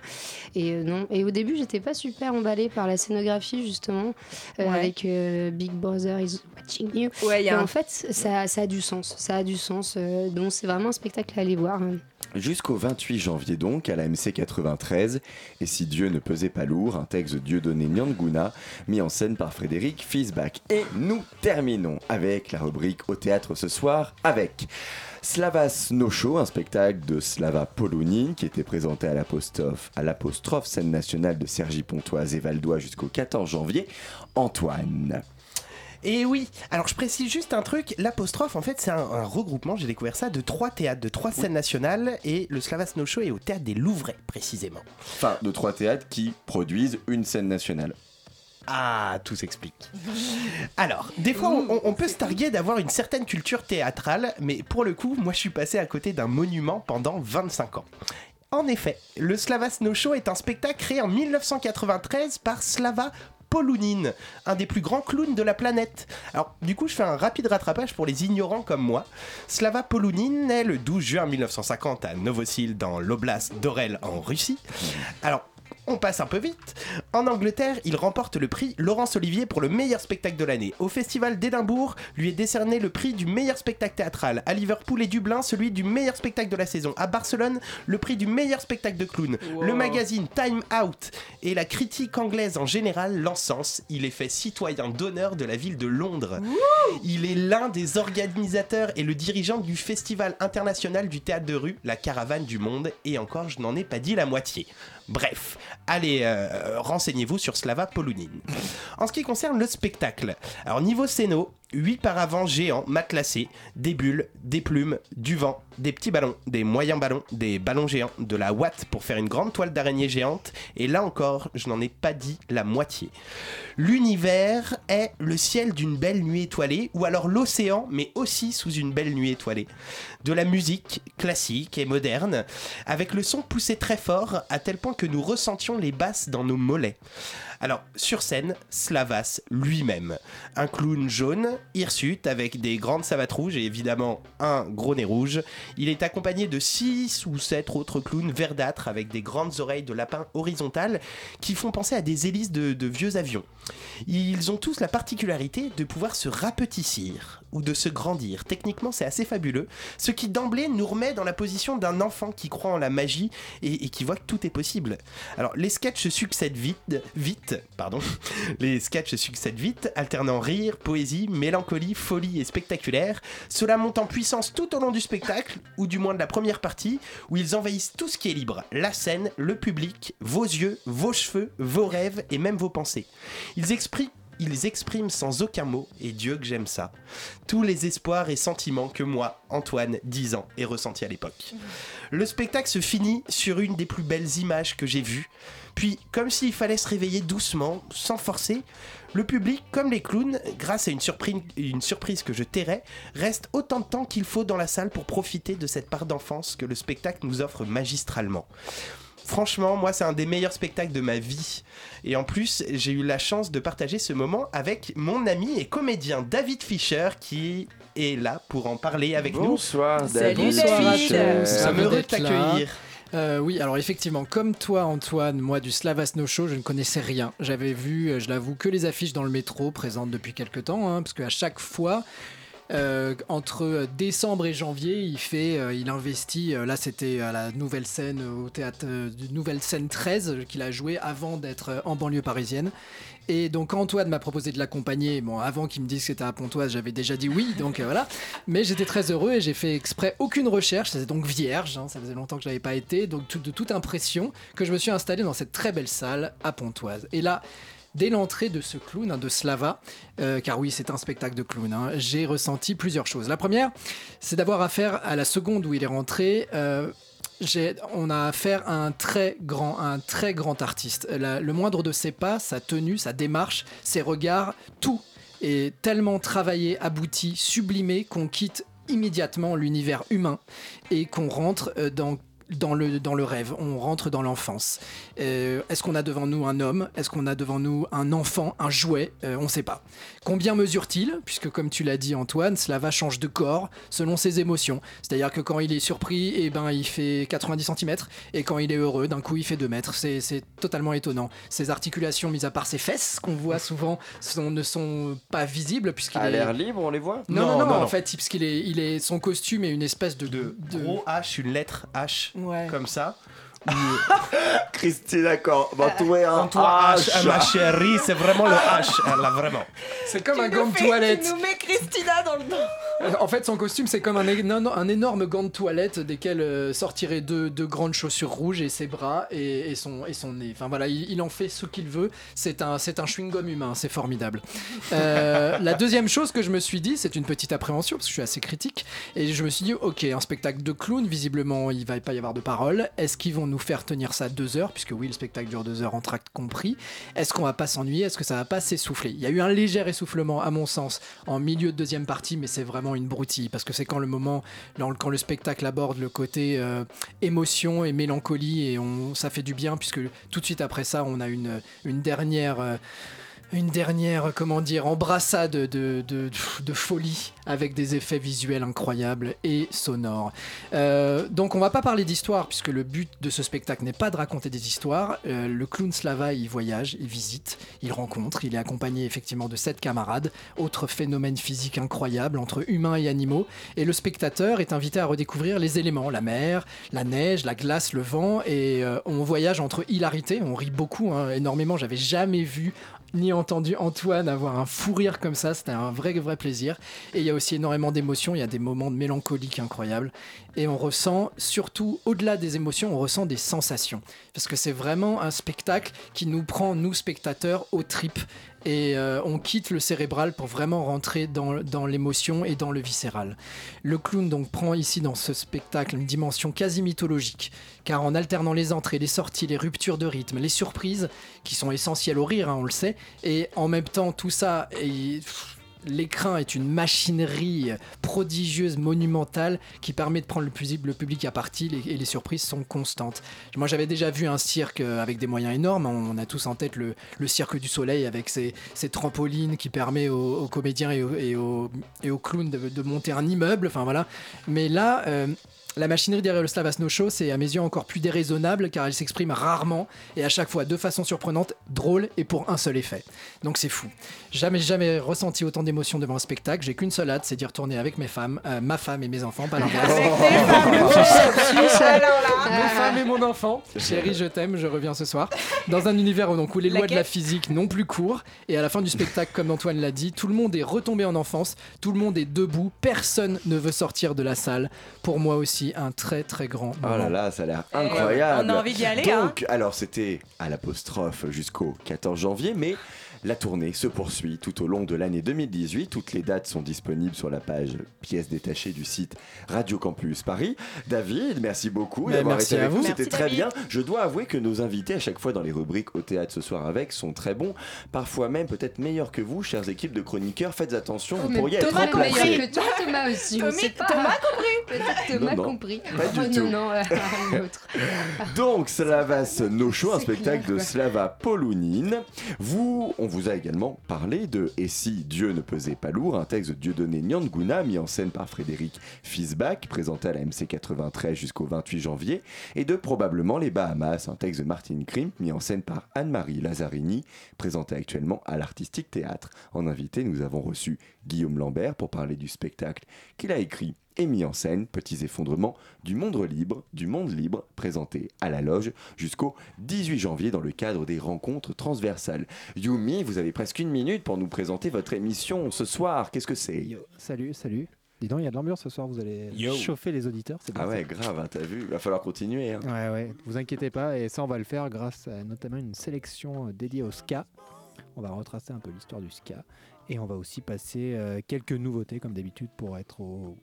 Et euh, non, et au début, j'étais pas super emballée par la scénographie justement, euh, Ouais. avec euh, Big Brother is watching you. Ouais, il y a Mais un- en fait, ça, ça a du sens, ça a du sens. euh, donc c'est vraiment un spectacle à aller voir. hein. Jusqu'au 28 janvier donc, à la MC 93, et si Dieu ne pesait pas lourd, un texte de Dieudonné Nyanguna, mis en scène par Frédéric Fisbach. Et nous terminons avec la rubrique au théâtre ce soir, avec Slava Snow un spectacle de Slava Polonin, qui était présenté à l'apostrophe, à l'apostrophe scène nationale de Sergi Pontoise et Valdois jusqu'au 14 janvier. Antoine. Et oui, alors je précise juste un truc, l'apostrophe en fait c'est un, un regroupement, j'ai découvert ça, de trois théâtres, de trois scènes nationales et le Slava Snow Show est au théâtre des Louvrais précisément. Enfin, de trois théâtres qui produisent une scène nationale. Ah, tout s'explique. Alors, des fois, on, peut se targuer d'avoir une certaine culture théâtrale, mais pour le coup, moi, je suis passé à côté d'un monument pendant 25 ans. En effet, le Slava Snow Show est un spectacle créé en 1993 par Slava Polunin, un des plus grands clowns de la planète. Alors, du coup, je fais un rapide rattrapage pour les ignorants comme moi. Slava Polunin naît le 12 juin 1950 à Novosil, dans l'oblast d'Orel, en Russie. Alors, On passe un peu vite. En Angleterre, il remporte le prix Laurence Olivier pour le meilleur spectacle de l'année. Au festival d'Édimbourg, lui est décerné le prix du meilleur spectacle théâtral. À Liverpool et Dublin, celui du meilleur spectacle de la saison. À Barcelone, le prix du meilleur spectacle de clown. Le magazine Time Out et la critique anglaise en général l'encensent. Il est fait citoyen d'honneur de la ville de Londres. Il est l'un des organisateurs et le dirigeant du festival international du théâtre de rue, la Caravane du Monde. Et encore, je n'en ai pas dit la moitié. Bref, allez, euh, renseignez-vous sur Slava Polunin. En ce qui concerne le spectacle, alors niveau scéno, 8 paravents géants matelassés, des bulles, des plumes, du vent, des petits ballons, des moyens ballons, des ballons géants, de la ouate pour faire une grande toile d'araignée géante, et là encore, je n'en ai pas dit la moitié. L'univers est le ciel d'une belle nuit étoilée, ou alors l'océan, mais aussi sous une belle nuit étoilée. De la musique classique et moderne, avec le son poussé très fort, à tel point que nous ressentions les basses dans nos mollets. Alors, sur scène, Slavas lui-même. Un clown jaune, hirsute, avec des grandes savates rouges et évidemment un gros nez rouge. Il est accompagné de 6 ou 7 autres clowns verdâtres avec des grandes oreilles de lapin horizontales qui font penser à des hélices de, de vieux avions. Ils ont tous la particularité de pouvoir se rapetissir ou de se grandir. Techniquement, c'est assez fabuleux, ce qui d'emblée nous remet dans la position d'un enfant qui croit en la magie et, qui voit que tout est possible. Alors, les sketchs succèdent vite, vite, pardon. Les sketchs succèdent vite, alternant rire, poésie, mélancolie, folie et spectaculaire. Cela monte en puissance tout au long du spectacle, ou du moins de la première partie, où ils envahissent tout ce qui est libre la scène, le public, vos yeux, vos cheveux, vos rêves et même vos pensées. Ils expriment sans aucun mot, et Dieu que j'aime ça, tous les espoirs et sentiments que moi, Antoine, 10 ans, ai ressentis à l'époque. Le spectacle se finit sur une des plus belles images que j'ai vues, puis, comme s'il fallait se réveiller doucement, sans forcer, le public, comme les clowns, grâce à une surprise, une surprise que je tairai, reste autant de temps qu'il faut dans la salle pour profiter de cette part d'enfance que le spectacle nous offre magistralement. Franchement, moi, c'est un des meilleurs spectacles de ma vie. Et en plus, j'ai eu la chance de partager ce moment avec mon ami et comédien David Fischer qui est là pour en parler avec Bonsoir, nous. David. Bonsoir à David. tous. Nous sommes Ravi heureux de t'accueillir. Euh, oui, alors effectivement, comme toi Antoine, moi du Slavas No Show, je ne connaissais rien. J'avais vu, euh, je l'avoue, que les affiches dans le métro présentes depuis quelques temps, hein, parce qu'à chaque fois, euh, entre décembre et janvier, il fait, il investit. là, c'était à la nouvelle scène au théâtre Nouvelle Scène 13 euh, qu'il a joué avant d'être en banlieue parisienne. Et donc Antoine m'a proposé de l'accompagner, bon avant qu'il me dise que c'était à Pontoise, j'avais déjà dit oui, donc euh, voilà. Mais j'étais très heureux et j'ai fait exprès aucune recherche, c'était donc vierge, hein, ça faisait longtemps que je n'avais pas été, donc de toute impression que je me suis installé dans cette très belle salle à Pontoise. Et là, dès l'entrée de ce clown, hein, de Slava, euh, car oui, c'est un spectacle de clown, hein, j'ai ressenti plusieurs choses. La première, c'est d'avoir affaire à la seconde où il est rentré. euh, on a affaire à un très grand, un très grand artiste. Le moindre de ses pas, sa tenue, sa démarche, ses regards, tout est tellement travaillé, abouti, sublimé qu'on quitte immédiatement l'univers humain et qu'on rentre euh, dans dans le, dans le rêve, on rentre dans l'enfance. Euh, Est-ce qu'on a devant nous un homme? Est-ce qu'on a devant nous un enfant, un jouet? Euh, On ne sait pas. Combien mesure-t-il? Puisque comme tu l'as dit Antoine, Slava change de corps selon ses émotions. C'est-à-dire que quand il est surpris, eh ben, il fait 90 cm, et quand il est heureux, d'un coup il fait 2 mètres. C'est totalement étonnant. Ses articulations, mis à part ses fesses, qu'on voit [laughs] souvent, sont- ne sont pas visibles. puisqu'il À est... l'air libre, on les voit? Non, non, non, en fait, parce qu'il est, il est, son costume est une espèce de, de, Gros H, une lettre H, Ouais. comme ça. [laughs] Christine, d'accord. Bah, toi, un En toi, H, ah, ma chérie, c'est vraiment le H, elle l'a vraiment. C'est comme un gant de toilette. Tu nous mets Christina dans le dos. Euh, En fait, son costume, c'est comme un, éno- un énorme gant de toilette desquels euh, sortiraient deux, deux grandes chaussures rouges et ses bras et, et son, et son nez. Enfin voilà, il, il en fait ce qu'il veut. C'est un, c'est un chewing-gum humain, c'est formidable. Euh, la deuxième chose que je me suis dit, c'est une petite appréhension, parce que je suis assez critique, et je me suis dit, ok, un spectacle de clown, visiblement, il va pas y avoir de parole. Est-ce qu'ils vont nous faire tenir ça deux heures, puisque oui, le spectacle dure deux heures en tract compris. Est-ce qu'on va pas s'ennuyer? Est-ce que ça va pas s'essouffler? Il y a eu un léger essoufflement, à mon sens, en milieu de deuxième partie, mais c'est vraiment une broutille, parce que c'est quand le moment, quand le spectacle aborde le côté euh, émotion et mélancolie, et on, ça fait du bien, puisque tout de suite après ça, on a une, une dernière... euh, une dernière, comment dire, embrassade de, de, folie avec des effets visuels incroyables et sonores. Euh, donc on va pas parler d'histoire puisque le but de ce spectacle n'est pas de raconter des histoires. Euh, le clown Slava il voyage, il visite, il rencontre, il est accompagné effectivement de sept camarades, autre phénomène physique incroyable entre humains et animaux. Et le spectateur est invité à redécouvrir les éléments, la mer, la neige, la glace, le vent, et euh, on voyage entre hilarité, on rit beaucoup, hein, énormément. J'avais jamais vu ni entendu Antoine avoir un fou rire comme ça, c'était un vrai vrai plaisir. Et il y a aussi énormément d'émotions, il y a des moments de mélancolique incroyables. Et on ressent, surtout au-delà des émotions, on ressent des sensations. Parce que c'est vraiment un spectacle qui nous prend, nous spectateurs, aux tripes. Et euh, on quitte le cérébral pour vraiment rentrer dans, l'émotion et dans le viscéral. Le clown donc prend ici dans ce spectacle une dimension quasi mythologique, car en alternant les entrées, les sorties, les ruptures de rythme, les surprises, qui sont essentielles au rire, hein, on le sait, et en même temps tout ça L'écran est une machinerie prodigieuse, monumentale, qui permet de prendre le, public à partie et les surprises sont constantes. Moi j'avais déjà vu un cirque euh, avec des moyens énormes, on a tous en tête le, cirque du soleil avec ses, trampolines qui permet aux, comédiens et aux, clowns de, de monter un immeuble, enfin voilà. Mais là... euh, la machinerie derrière le Slavas No Show, c'est à mes yeux encore plus déraisonnable car elle s'exprime rarement et à chaque fois de façon surprenante, drôle et pour un seul effet. Donc c'est fou. Jamais, jamais ressenti autant d'émotions devant un spectacle. J'ai qu'une seule hâte, c'est d'y retourner avec mes femmes, euh, ma femme et mes enfants, pas l'inverse. Mes femmes et mon enfant. Chérie, je t'aime, je reviens ce soir. Dans un univers où, donc, où les lois de la physique n'ont plus cours. Et à la fin du spectacle, comme Antoine l'a dit, tout le monde est retombé en enfance, tout le monde est debout, personne ne veut sortir de la salle. Pour moi aussi, un très très grand Oh là là, ça a l'air Eh, incroyable. on a envie d'y aller, hein. Donc, alors c'était à l'apostrophe jusqu'au 14 janvier, mais la tournée se poursuit tout au long de l'année 2018. Toutes les dates sont disponibles sur la page pièces détachées du site Radio Campus Paris. David, merci beaucoup Mais d'avoir merci été avec vous. C'était très bien. Je dois avouer que nos invités à chaque fois dans les rubriques au théâtre ce soir avec sont très bons, parfois même peut-être meilleurs que vous, chères équipes de chroniqueurs. Faites attention, vous pourriez être remplacés. meilleur que toi, Thomas aussi. Thomas a compris. Thomas Non, non, compris. pas du Oh, tout. Non, non, euh, un [laughs] autre. Donc, Slavas No Show, un spectacle clair, de. Slava Polounine. Vous, on vous a également parlé de Et si Dieu ne pesait pas lourd, un texte de Dieudonné Nyanguna, mis en scène par Frédéric Fisbach, présenté à la MC 93 jusqu'au 28 janvier, et de Probablement les Bahamas, un texte de Martine Krimp, mis en scène par Anne-Marie Lazzarini, présenté actuellement à l'Artistique Théâtre. En invité, nous avons reçu Guillaume Lambert pour parler du spectacle qu'il a écrit et mis en scène Petits effondrements du monde libre, du monde libre, présenté à la loge jusqu'au 18 janvier dans le cadre des rencontres transversales. Yumi, vous avez presque une minute pour nous présenter votre émission ce soir. Qu'est-ce que c'est? Salut, salut. Dis donc, il y a de l'ambiance ce soir, vous allez Yo. chauffer les auditeurs. c'est Ah ça. ouais, grave, hein, t'as vu, il va falloir continuer. hein. Ouais, ouais, vous inquiétez pas, et ça, on va le faire grâce à notamment une sélection dédiée au ska. On va retracer un peu l'histoire du ska. Et on va aussi passer euh, quelques nouveautés, comme d'habitude, pour être au,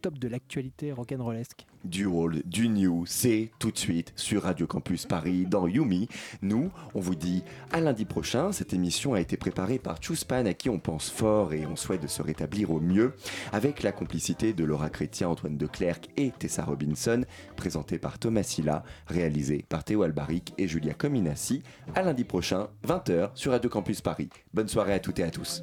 top de l'actualité rock'n'rollesque. Du old, du new, c'est tout de suite sur Radio Campus Paris dans Yumi. Nous, on vous dit à lundi prochain. Cette émission a été préparée par Chuspan à qui on pense fort et on souhaite de se rétablir au mieux avec la complicité de Laura Chrétien, Antoine Declercq et Tessa Robinson, présentée par Thomas Silla, réalisée par Théo Albaric et Julia Cominassi. À lundi prochain, 20h sur Radio Campus Paris. Bonne soirée à toutes et à tous.